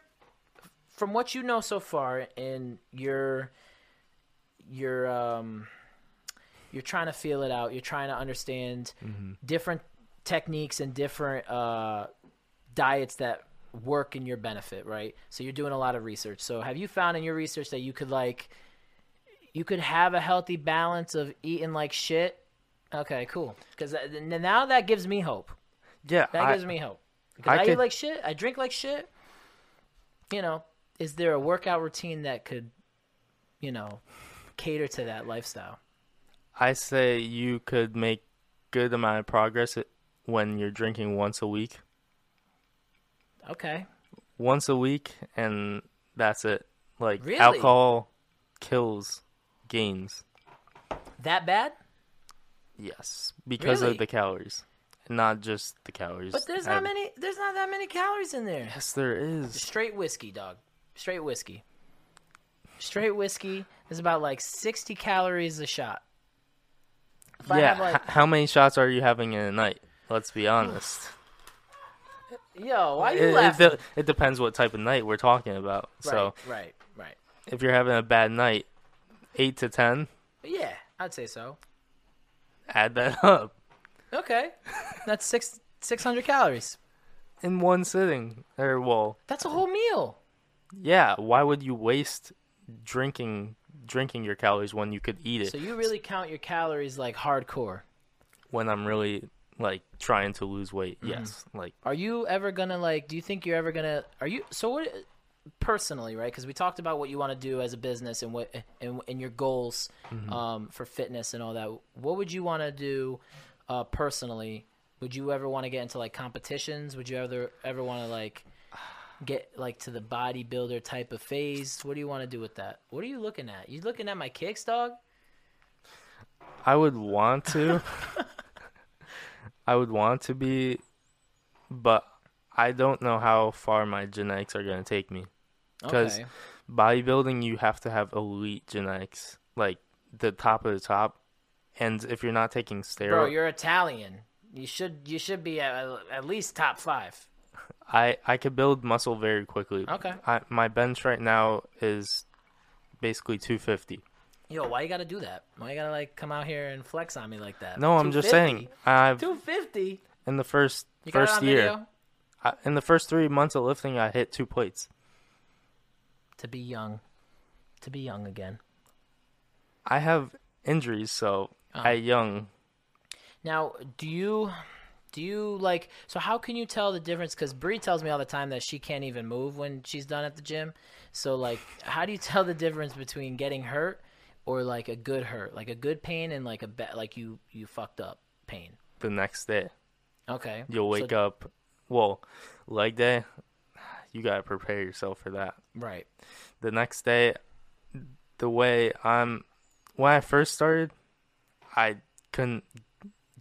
from what you know so far, in your, your um, you're trying to feel it out. You're trying to understand different techniques and different uh, diets that work in your benefit, right? So you're doing a lot of research. So have you found in your research that you could like you could have a healthy balance of eating like shit. Okay, cool. Because uh, now that gives me hope. Yeah, That I, gives me hope. Because I I, eat like shit. I drink like shit. You know, is there a workout routine that could, you know, cater to that lifestyle? I say you could make good amount of progress uh, when you're drinking once a week. Okay. Once a week, and that's it. Like Really? alcohol kills gains. That bad? Yes, because Really? of the calories, not just the calories. But there's I- not many. There's not that many calories in there. Yes, there is. Straight whiskey, dog. Straight whiskey. Straight whiskey is about like 60 calories a shot. If yeah, like- how many shots are you having in a night? Let's be honest. Yo, why it, you it laughing? de- it depends what type of night we're talking about. So right, right, right. if you're having a bad night, eight to ten, Yeah, I'd say so. add that up Okay, that's six 600 calories. in one sitting. Or well, That's a whole meal. yeah. Why would you waste drinking drinking your calories when you could eat it? So you really count your calories like hardcore. when I'm really like trying to lose weight, Mm-hmm. yes. Like Are you ever gonna like? Do you think you're ever gonna? Are you so what? Personally, right? Because we talked about what you want to do as a business and what and, and your goals um, for fitness and all that. What would you want to do uh, personally? Would you ever want to get into like competitions? Would you ever ever want to like get like to the bodybuilder type of phase? What do you want to do with that? What are you looking at? You looking at my kicks, dog? I would want to. I would want to be, but I don't know how far my genetics are going to take me. Because Okay. bodybuilding, you have to have elite genetics, like the top of the top. And if you're not taking steroids, Bro, you're Italian. You should you should be at, at least top five. I I could build muscle very quickly. Okay. I, my bench right now is basically 250. Yo, why you gotta do that? Why you gotta like come out here and flex on me like that? No, I'm just saying. I've Two fifty. in the first You first year. I, in the first three months of lifting, I hit two plates. To be young, to be young again. I have injuries, so Oh. at young, Now, do you, do you like? So how can you tell the difference? Because Bree tells me all the time that she can't even move when she's done at the gym. So like, how do you tell the difference between getting hurt or like a good hurt, like a good pain and like a bad, like you you fucked up pain? the next day Okay. you'll wake So- up. Well, leg day, you gotta prepare yourself for that. Right. The next day, the way I'm, when I first started, I couldn't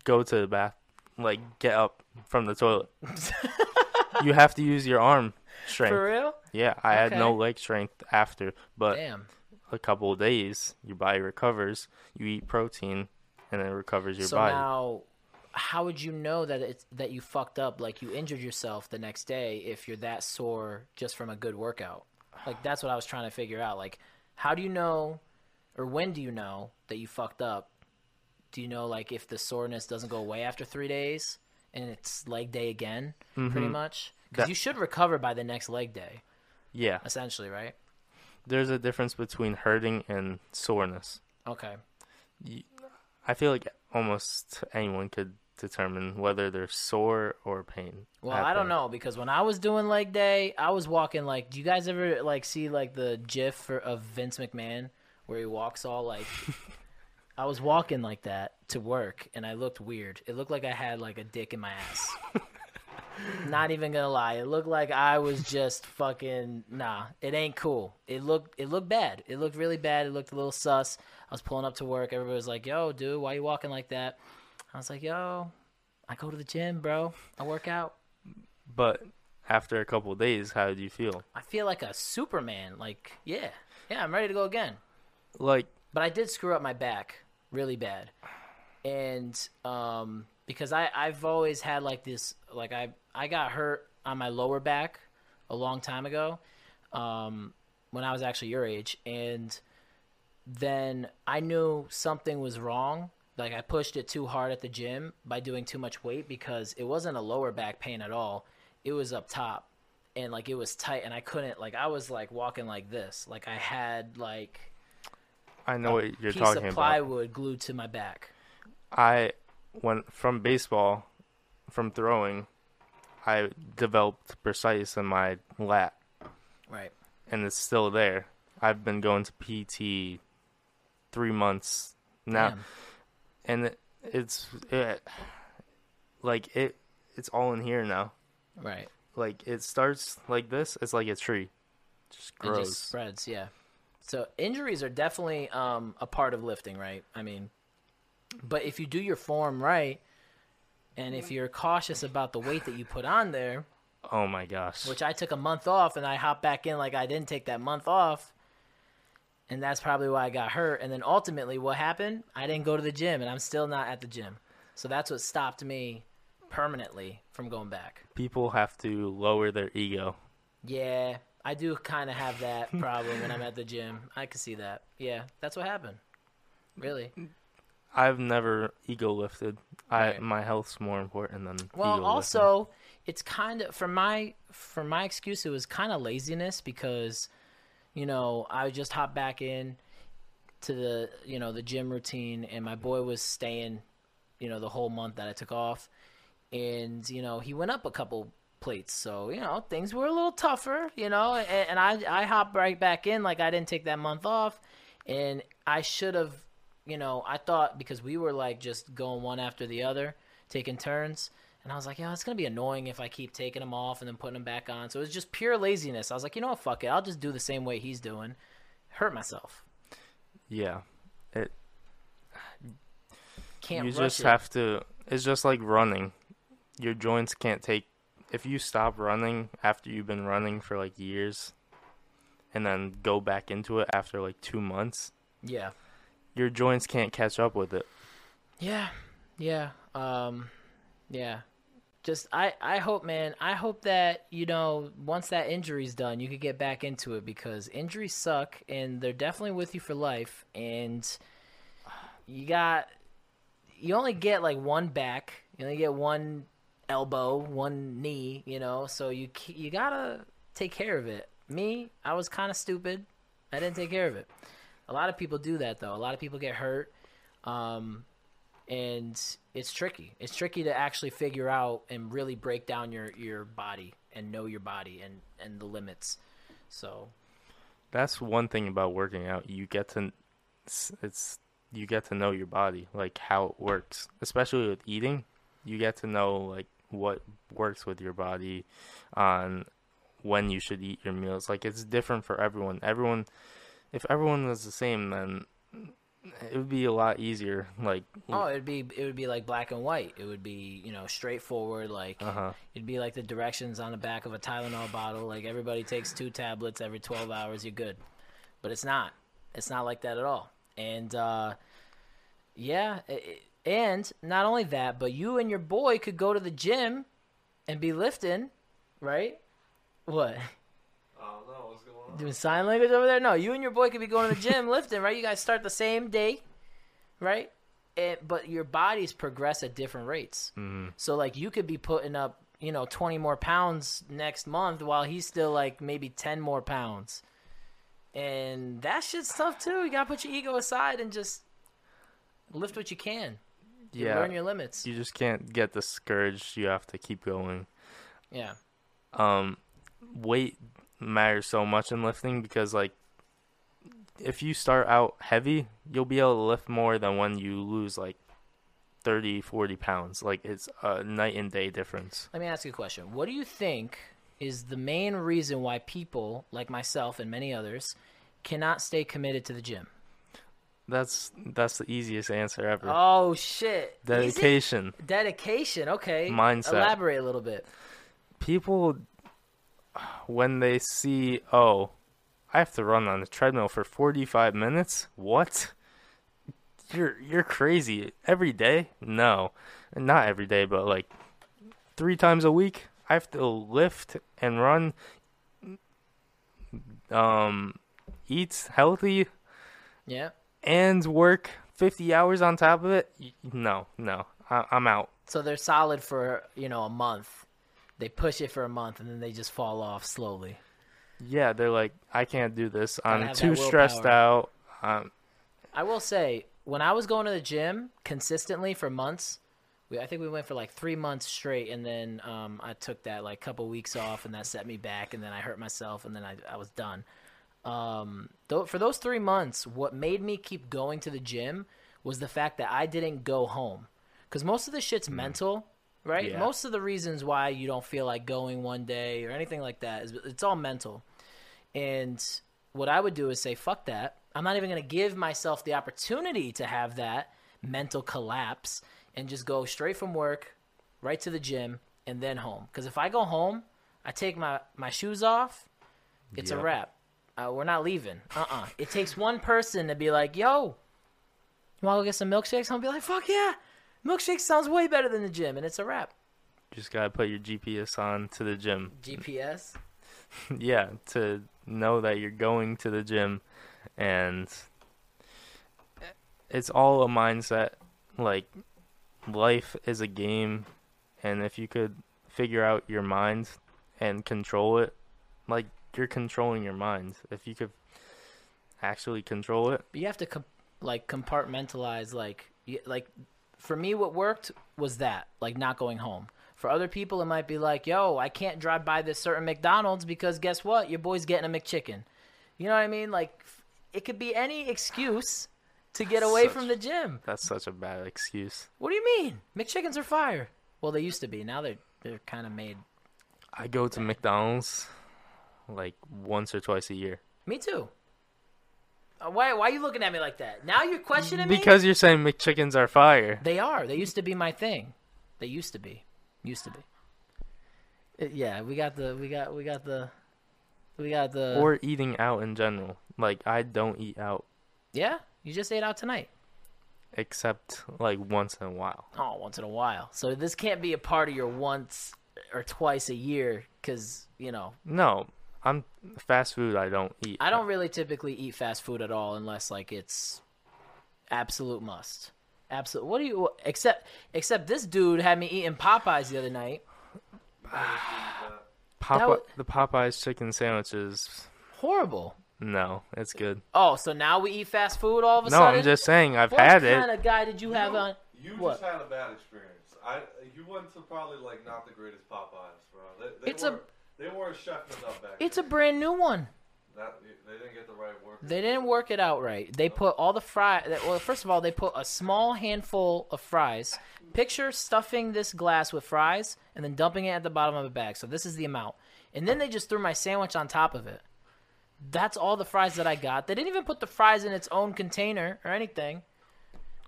go to the bath, like get up from the toilet. you have to use your arm strength. For real? Yeah, I had no leg strength after, but Damn. A couple of days, your body recovers. You eat protein, and then it recovers your so body. now, how would you know that it's that you fucked up, like you injured yourself the next day, if you're that sore just from a good workout? Like that's what I was trying to figure out. Like, how do you know, or when do you know that you fucked up? Do you know like if the soreness doesn't go away after three days and it's leg day again, pretty mm-hmm. much? Because you should recover by the next leg day, yeah, essentially, right? There's a difference between hurting and soreness. Okay. I feel like almost anyone could determine whether they're sore or pain. Well, I don't know because when I was doing leg day, I was walking like. Do you guys ever like see like the GIF for, of Vince McMahon where he walks all like? I was walking like that to work, and I looked weird. It looked like I had like a dick in my ass. Not even gonna lie, it looked like I was just fucking nah. It ain't cool. It looked it looked bad. It looked really bad. It looked a little sus. I was pulling up to work. Everybody was like, "Yo, dude, why you walking like that?" I was like, "Yo, I go to the gym, bro. I work out." But after a couple of days, how did you feel? I feel like a Superman. Like, yeah, yeah, I'm ready to go again. Like, But I did screw up my back really bad, and um, because I I've always had like this like I I got hurt on my lower back a long time ago, um, when I was actually your age, and then I knew something was wrong. Like I pushed it too hard at the gym by doing too much weight because it wasn't a lower back pain at all. It was up top and like it was tight and I couldn't like I was like walking like this. Like I had like I know what you're piece talking of about. plywood glued to my back. I went from baseball, from throwing, I developed precise in my lat, Right. and it's still there. I've been going to PT three months now, Damn. and it, it's it, like it. It's all in here now. Right. Like it starts like this. It's like a tree, just It grows. just spreads, yeah. So injuries are definitely um, a part of lifting, right? I mean, but if you do your form right, and if you're cautious about the weight that you put on there, Oh my gosh! which I took a month off and I hopped back in like I didn't take that month off, and that's probably why I got hurt. And then ultimately, what happened? I didn't go to the gym, and I'm still not at the gym. So that's what stopped me permanently from going back. People have to lower their ego. Yeah, I do kind of have that problem when I'm at the gym. I can see that. Yeah, that's what happened. Really. Mm, I've never ego lifted. I my health's more important than Well, also, it's kind of for my for my excuse. It was kind of laziness because, you know, I just hopped back in to the you know the gym routine, and my boy was staying, you know, the whole month that I took off, and you know he went up a couple plates, so you know things were a little tougher, you know, and, and I I hopped right back in. Like I didn't take that month off, and I should have, you know, I thought because we were like just going one after the other, taking turns. And I was like, yeah, it's gonna be annoying if I keep taking them off and then putting them back on. So it was just pure laziness. I was like, you know what, fuck it, I'll just do the same way he's doing. Hurt myself. Yeah, it. Can't you just it. have to. It's just like running. Your joints can't take. If you stop running after you've been running for like years, and then go back into it after like two months, Yeah, your joints can't catch up with it. yeah, yeah, um, yeah. Just I, I hope, man. I hope that you know once that injury's done, you could get back into it because injuries suck and they're definitely with you for life. And you got, you only get like one back. You only get one elbow, one knee. You know, so you you gotta take care of it. Me, I was kind of stupid. I didn't take care of it. A lot of people do that though. A lot of people get hurt. Um, and it's tricky. It's tricky to actually figure out and really break down your your body and know your body and and the limits. So That's one thing about working out. You get to, it's, it's you get to know your body, like how it works. Especially with eating, you get to know like what works with your body, on when you should eat your meals. Like it's different for everyone. Everyone, if everyone was the same, then it would be a lot easier. Like, oh, it'd be it would be like black and white. It would be you know straightforward. Like uh huh. it'd be like the directions on the back of a Tylenol bottle. Like everybody takes two tablets every twelve hours. You're good. But it's not. It's not like that at all. And uh, yeah, i i- and not only that, but you and your boy could go to the gym and be lifting, right? What? I don't Doing sign language over there? No, you and your boy could be going to the gym lifting, right? You guys start the same day, right? And, but your bodies progress at different rates. hmm So like you could be putting up, you know, 20 more pounds next month while he's still like maybe 10 more pounds. And that shit's tough too. You got to put your ego aside and just lift what you can. You Yeah. learn your limits. You just can't get discouraged. You have to keep going. Yeah. um weight matters so much in lifting because like if you start out heavy you'll be able to lift more than when you lose like 30 40 pounds like it's a night and day difference Let me ask you a question. What do you think is the main reason why people like myself and many others cannot stay committed to the gym? that's that's the easiest answer ever Oh shit. Dedication Dedication. Okay. Mindset. Elaborate a little bit. people when they see oh i have to run on the treadmill for 45 minutes? What? You're you're crazy. Every day? No. Not every day but like three times a week i have to lift and run um eat healthy Yeah. and work 50 hours on top of it? No no. I, i'm out. So they're solid for, you know, a month. They push it for a month and then they just fall off slowly. yeah they're like i can't do this. I'm too stressed out. Um, I will say, when I was going to the gym consistently for months, we, I think we went for like three months straight, and then um, I took that like couple weeks off, and that set me back, and then I hurt myself, and then I, I was done. Um, though for those three months, what made me keep going to the gym was the fact that I didn't go home, because most of the shit's mental, right? Yeah. Most of the reasons why you don't feel like going one day or anything like that is it's all mental. And what I would do is say, fuck that. I'm not even going to give myself the opportunity to have that mental collapse and just go straight from work right to the gym and then home. Because if I go home, I take my, my shoes off, it's a wrap. Uh, we're not leaving. Uh uh It takes one person to be like, yo, you want to go get some milkshakes? To be like, fuck yeah. Milkshake sounds way better than the gym, and it's a wrap. Just gotta put your GPS on to the gym. GPS. yeah, to know that you're going to the gym and it's all a mindset. Like life is a game and if you could figure out your mind and control it, like you're controlling your mind. If you could actually control it, But you have to com- like compartmentalize like y- like for me what worked was that like not going home. For other people it might be like yo i can't drive by this certain mcdonald's because guess what? Your boy's getting a mcchicken. You know what i mean? Like it could be any excuse to get away Such- from the gym. that's such a bad excuse. what do you mean? Mcchickens are fire. Well they used to be. Now they're they're kind of made. I go to McDonald's like once or twice a year. me too why, why are you looking at me like that now you're questioning me Because you're saying McChickens are fire. They are. They used to be my thing. They used to be. Used to be. Uh, yeah, we got the we got we got the we got the or eating out in general. Like I don't eat out Yeah, you just ate out tonight. except like once in a while. Oh, once in a while. So this can't be a part of your once or twice a year cuz, you know, No, I'm fast food. I don't eat. I don't really typically eat fast food at all unless like it's absolute must. Absolute. What do you except except this dude had me eating Popeyes the other night. Papa, wa- the Popeyes chicken sandwiches. Horrible. No, it's good. Oh, so now we eat fast food all of a No, sudden? I'm just saying I've What had kind it. of guy did you have on? You What? just had a bad experience. I you went to probably like not the greatest Popeyes, bro. They, they It's a- weren't, they weren't chefing it up back. It's a brand new one. That, they didn't get the right work. They didn't work it out right. They put all the fry. Well, first of all, they put a small handful of fries. Picture stuffing this glass with fries and then dumping it at the bottom of a bag. So this is the amount. And then they just threw my sandwich on top of it. That's all the fries that I got. They didn't even put the fries in its own container or anything.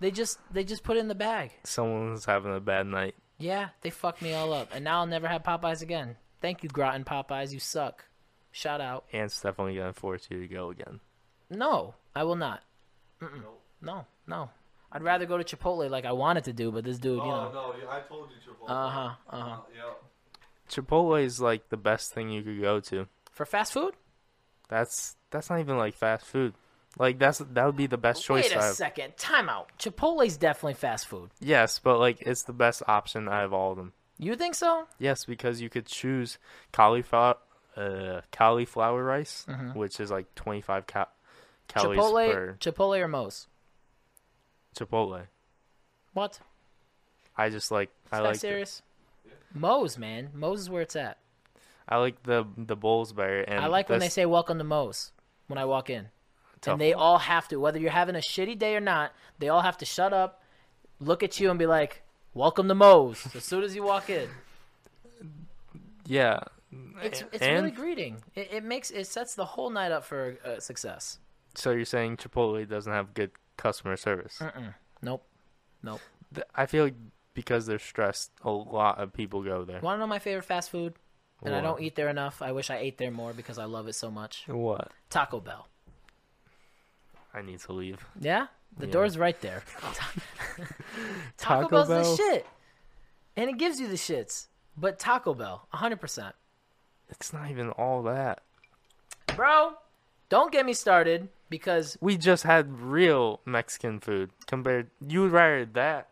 They just they just put it in the bag. Someone's having a bad night. Yeah, they fucked me all up. And now I'll never have Popeyes again. Thank you, Groton Popeyes. You suck. Shout out. And Stephanie gonna force you to go again. No, I will not. Mm-mm. No, no. I'd rather go to Chipotle like I wanted to do, but this dude, Oh you know. no, I told you Chipotle. Uh huh. Uh huh. Uh, yeah. Chipotle is like the best thing you could go to. For fast food? That's that's not even like fast food. Like that's that would be the best choice. Wait a I have. second. Time out. Chipotle's definitely fast food. Yes, but like it's the best option out of all of them. You think so? Yes, because you could choose cauliflower, uh, cauliflower rice, which is like 25 ca- calories. Chipotle, per Chipotle or Moe's? Chipotle. What? I just like I that like the, serious? Moe's, man. Moe's is where it's at. I like the the bowls better. And I like when they that's say "Welcome to Moe's" when I walk in, tough. and they all have to, whether you're having a shitty day or not, they all have to shut up, look at you, and be like, "Welcome to Moe's." as soon as you walk in. yeah. It's it's and really greeting. It, it makes it sets the whole night up for uh, success. so you're saying Chipotle doesn't have good customer service? Nope, nope. I feel like because they're stressed, a lot of people go there. Want to know my favorite fast food? And I don't eat there enough. I wish I ate there more because I love it so much. What? Taco Bell. I need to leave. Yeah, the Yeah. door's right there. Taco, Taco Bell's Bell? the shit, and it gives you the shits. But Taco Bell, hundred percent, It's not even all that. bro. Don't get me started because We just had real Mexican food compared. You would rather that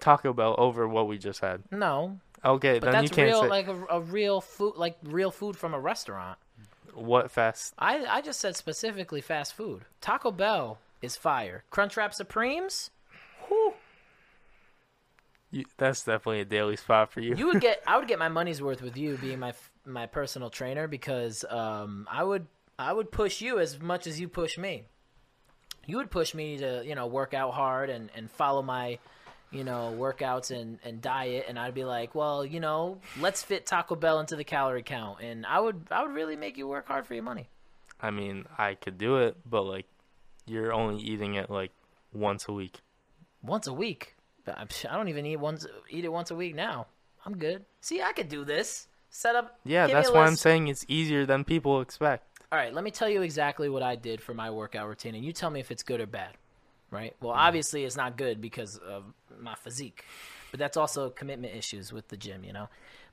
Taco Bell over what we just had. no, Okay, but then you that's can't real, say like a, a real food, like real food from a restaurant. what fast. I I just said specifically fast food. Taco Bell is fire. Crunchwrap Supremes, whew, You, that's definitely a daily spot for you. you would get I would get my money's worth with you being my my personal trainer because um, I would I would push you as much as you push me. You would push me to you know work out hard and, and follow my you know workouts and, and diet and I'd be like well you know let's fit Taco Bell into the calorie count and I would I would really make you work hard for your money. I mean, I could do it, but like, you're only eating it like once a week. once a week. I'm, don't even eat once eat it once a week now. I'm good. See, I could do this. Set up. Yeah, that's why I'm saying it's easier than people expect. All right, let me tell you exactly what I did for my workout routine, and you tell me if it's good or bad. Right? Well, Mm-hmm. obviously it's not good because of my physique, but that's also commitment issues with the gym, you know.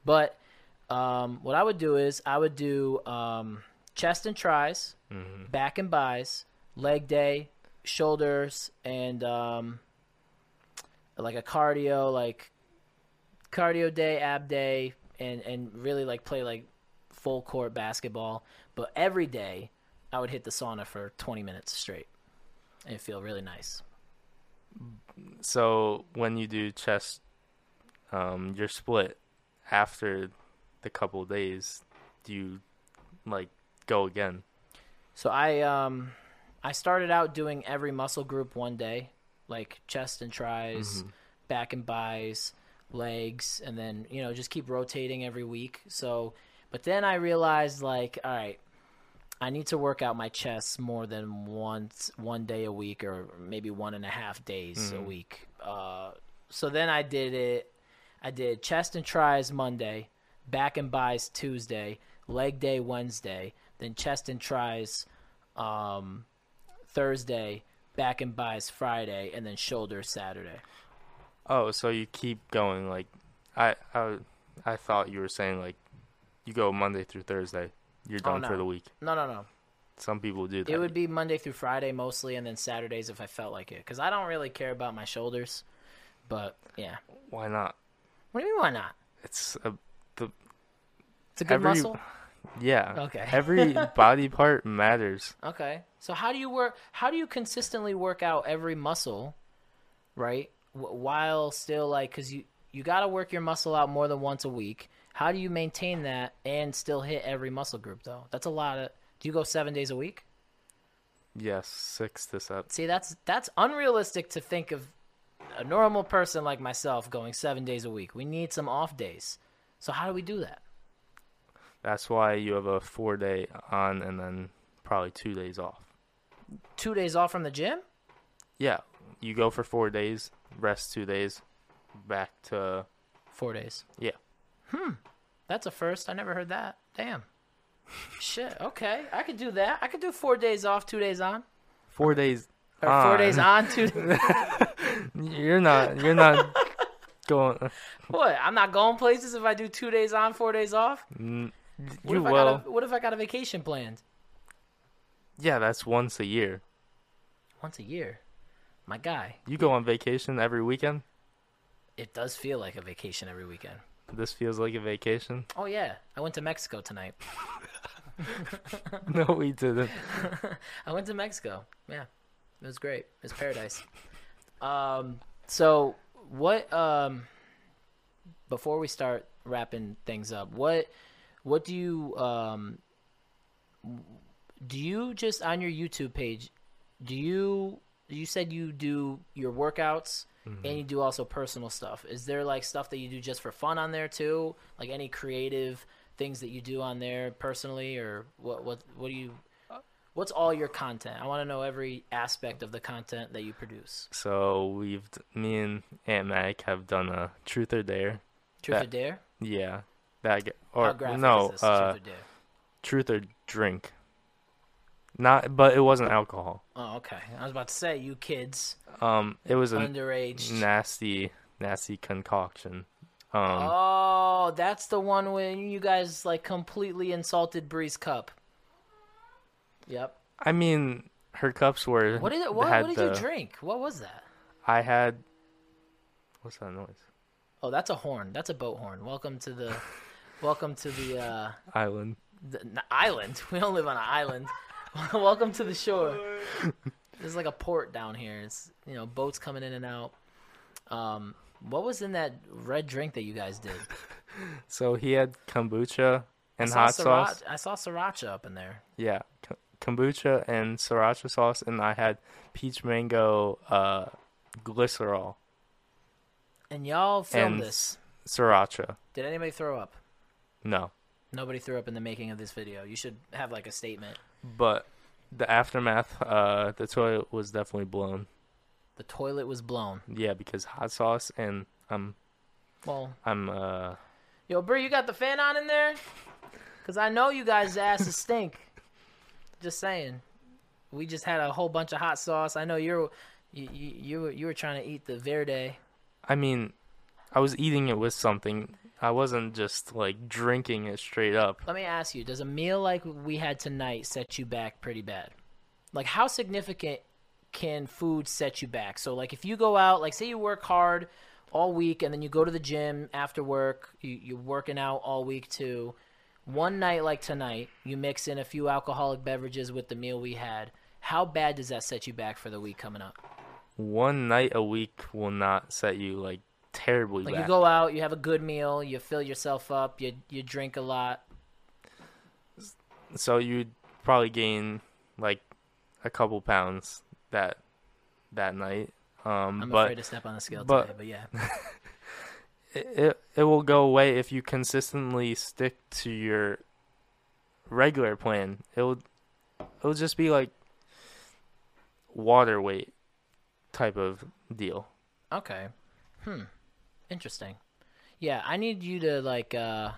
But um, what I would do is I would do um, chest and tris, Mm-hmm. back and bis, leg day, shoulders, and um, like a cardio, like cardio day, ab day, and and really like play like full court basketball. But every day, I would hit the sauna for 20 minutes straight, and feel really nice. So when you do chest, um, you're split after the couple days. Do you like go again? So I um I started out doing every muscle group one day, like chest and tris, back and bis, legs, and then you know just keep rotating every week. So, but then I realized like, all right, I need to work out my chest more than once one day a week, or maybe one and a half days a week. Uh, so then I did it. I did chest and tris Monday, back and bis Tuesday, leg day Wednesday, then chest and tris um, Thursday, back and bis Friday, and then shoulders Saturday. Oh, so you keep going like I I I thought you were saying like you go Monday through Thursday. You're Oh, done for the week. No, no, no. Some people do that. It would be Monday through Friday mostly, and then Saturdays if I felt like it. Because I don't really care about my shoulders. But yeah. Why not? What do you mean, why not? It's a the It's a good Every- muscle. Yeah. Okay. Every body part matters. Okay. So how do you work? How do you consistently work out every muscle, right? W- while still like, because you you got to work your muscle out more than once a week. How do you maintain that and still hit every muscle group though? That's a lot of. Do you go seven days a week? Yes, six to seven. See, that's that's unrealistic to think of a normal person like myself going seven days a week. We need some off days. So how do we do that? That's why you have a four day on and then probably two days off. Two days off from the gym? Yeah, you go for four days, rest two days, back to Four days. yeah. Hmm. That's a first. I never heard that. Damn. Shit. Okay, I could do that. I could do four days off, two days on, Four days. or four days on. on, two. You're not. You're not going. what? I'm not going places if I do two days on, four days off. What if I got a, What if I got a vacation planned Yeah, that's once a year. once a year? My guy, You go on vacation every weekend. it does feel like a vacation every weekend. This feels like a vacation. Oh yeah, I went to Mexico tonight. no, we didn't. I went to Mexico. Yeah, it was great. It was paradise. um, so what? Um, before we start wrapping things up, what what do you um do you just on your YouTube page? Do you you said you do your workouts and you do also personal stuff? Is there like stuff that you do just for fun on there too? Like any creative things that you do on there personally, or what what what do you? What's all your content? I want to know every aspect of the content that you produce. So we've me and Ant Mac have done a truth or dare. Truth or dare? Yeah, that or no, is this? uh, Truth or truth or drink. Not, but it wasn't alcohol. Oh, okay. I was about to say you kids Um, it was an underage. nasty, nasty concoction. Um, Oh, that's the one when you guys like completely insulted Bree's cup. Yep. I mean, her cups were. What did it? What, what did the, you drink? What was that? I had. What's that noise? Oh, that's a horn. That's a boat horn. Welcome to the, welcome to the, uh, Island. the, the island. We don't live on an island. welcome to the shore. There's like a port down here. It's you know boats coming in and out. Um, what was in that red drink that you guys did? So he had kombucha and hot sriracha, sauce. I saw sriracha up in there. Yeah, k- kombucha and sriracha sauce, and I had peach mango uh, glycerol And y'all filmed And- this. sriracha. Did anybody throw up? No, Nobody threw up in the making of this video. You should have like a statement. but the aftermath, uh, the toilet was definitely blown. The toilet was blown. Yeah, because hot sauce and I'm Well, I'm uh yo, bro, you got the fan on in there? Cause I know you guys' asses stink. Just saying. We just had a whole bunch of hot sauce. I know you're you you you were, you were trying to eat the verde. I mean, I was eating it with something. I wasn't just like drinking it straight up. Let me ask you: Does a meal like we had tonight set you back pretty bad? Like, how significant can food set you back? So, like, if you go out, like, say you work hard all week, and then you go to the gym after work, you, you're working out all week too. One night like tonight, you mix in a few alcoholic beverages with the meal we had. How bad does that set you back for the week coming up? One night a week will not set you like terribly Like, back. you go out, you have a good meal, you fill yourself up, you you drink a lot. so you'd probably gain like a couple pounds that that night. Um, I'm but afraid to step on the scale but- today, but yeah. it, it it will go away if you consistently stick to your regular plan. It'll it'll just be like water weight type of deal. Okay. Hmm. Interesting. Yeah, I need you to like uh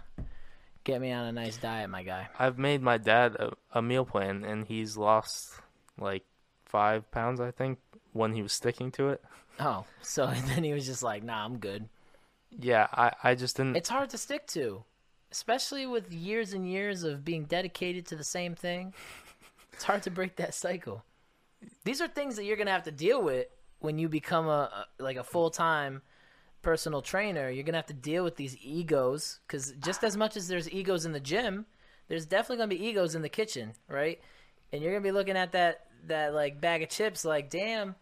get me on a nice diet, my guy. I've made my dad a, a meal plan and he's lost like five pounds I think when he was sticking to it. Oh, so then he was just like, "Nah, I'm good." Yeah, I, I just didn't It's hard to stick to, especially with years and years of being dedicated to the same thing. It's hard to break that cycle. These are things that you're gonna have to deal with when you become a, a like a full time personal trainer. You're gonna have to deal with these egos because just as much as there's egos in the gym, there's definitely gonna be egos in the kitchen, right? And you're gonna be looking at that that like bag of chips, like, damn. And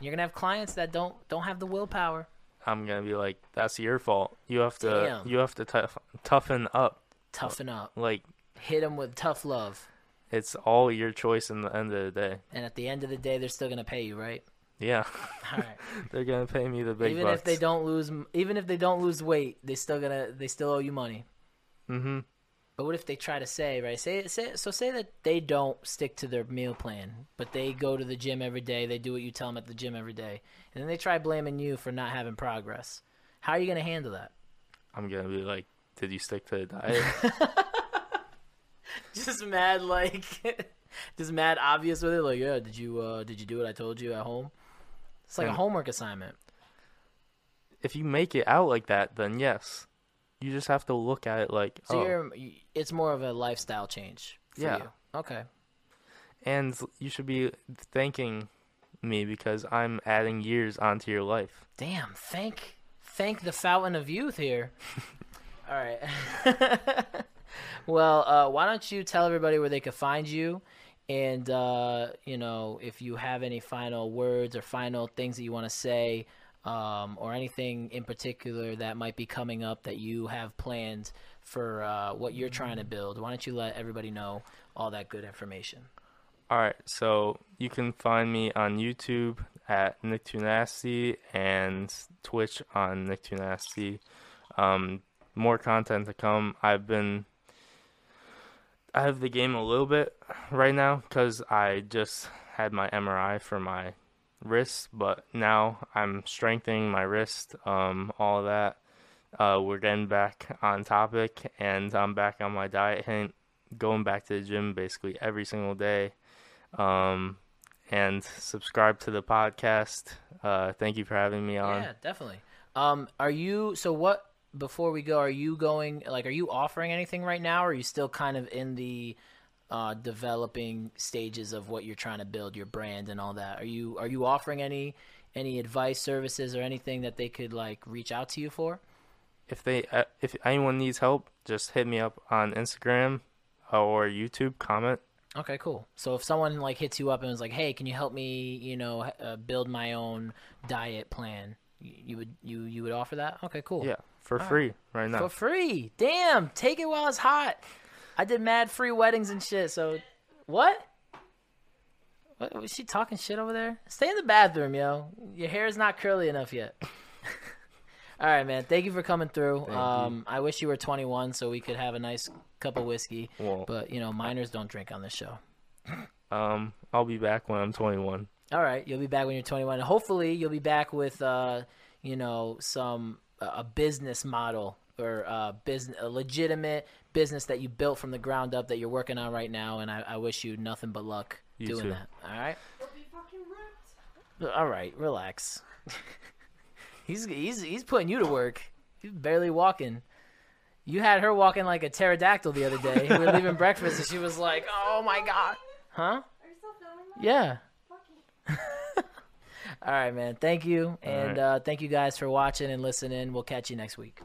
you're gonna have clients that don't don't have the willpower. I'm gonna be like, that's your fault. You have to Damn. you have to tough, toughen up. Toughen up, Like hit them with tough love. it's all your choice in the end of the day. And at the end of the day, they're still gonna pay you, right? Yeah, All right. they're gonna pay me the big even bucks. if they don't lose, even if they don't lose weight, they still gonna they still owe you money. Mm-hmm. But what if they try to say right? Say say so say that they don't stick to their meal plan, but they go to the gym every day. They do what you tell them at the gym every day, and then they try blaming you for not having progress. How are you gonna handle that? I'm gonna be like, did you stick to the diet? Just mad like, just mad obvious with it. Like, yeah, did you uh did you do what I told you at home? It's like a homework assignment. if you make it out like that, then yes, you just have to look at it like, So oh, you're it's more of a lifestyle change. For Yeah. You. Okay. and you should be thanking me because I'm adding years onto your life. Damn, thank thank the fountain of youth here. All right. well, uh, why don't you tell everybody where they can find you, and uh, you know if you have any final words or final things that you want to say, um, or anything in particular that might be coming up that you have planned for uh, what you're trying to build. Why don't you let everybody know all that good information? All right, so you can find me on YouTube at Nick Too Nasty and Twitch on Nick. Um, more content to come. I've been I have the game a little bit right now because I just had my MRI for my wrist, but now I'm strengthening my wrist. Um, all of that. Uh, we're getting back on topic, and I'm back on my diet, and going back to the gym basically every single day um, and subscribe to the podcast. Uh, thank you for having me on. Yeah, definitely. Um, are you so what? Before we go, are you going like? Are you offering anything right now? Or are you still kind of in the uh, developing stages of what you're trying to build, your brand and all that? Are you are you offering any any advice, services, or anything that they could like reach out to you for? If they, uh, if anyone needs help, just hit me up on Instagram or YouTube. Comment. Okay, cool. So if someone like hits you up and was like, "Hey, can you help me? You know, uh, build my own diet plan," you, you would you you would offer that? Okay, cool. Yeah, for Alright. free right now. for free. Damn, take it while it's hot. I did mad free weddings and shit. So what? What was she talking shit over there? Stay in the bathroom, yo. Your hair is not curly enough yet. All right, man. Thank you for coming through. Um, I wish you were 21 so we could have a nice cup of whiskey. Well, But you know, minors don't drink on this show. um, I'll be back when I'm 21. All right, you'll be back when you're 21. Hopefully, you'll be back with, uh, you know, some a business model or uh, business, a legitimate business that you built from the ground up that you're working on right now. And I, I wish you nothing but luck You doing too. that. All right, But be fucking ripped. all right, relax. he's he's he's putting you to work. He's barely walking. You had her walking like a pterodactyl the other day. We were leaving breakfast, and she was like, "Oh my god, huh?" Are you still filming? Yeah. All right, man. Thank you. All And right. uh, thank you guys for watching and listening. We'll catch you next week.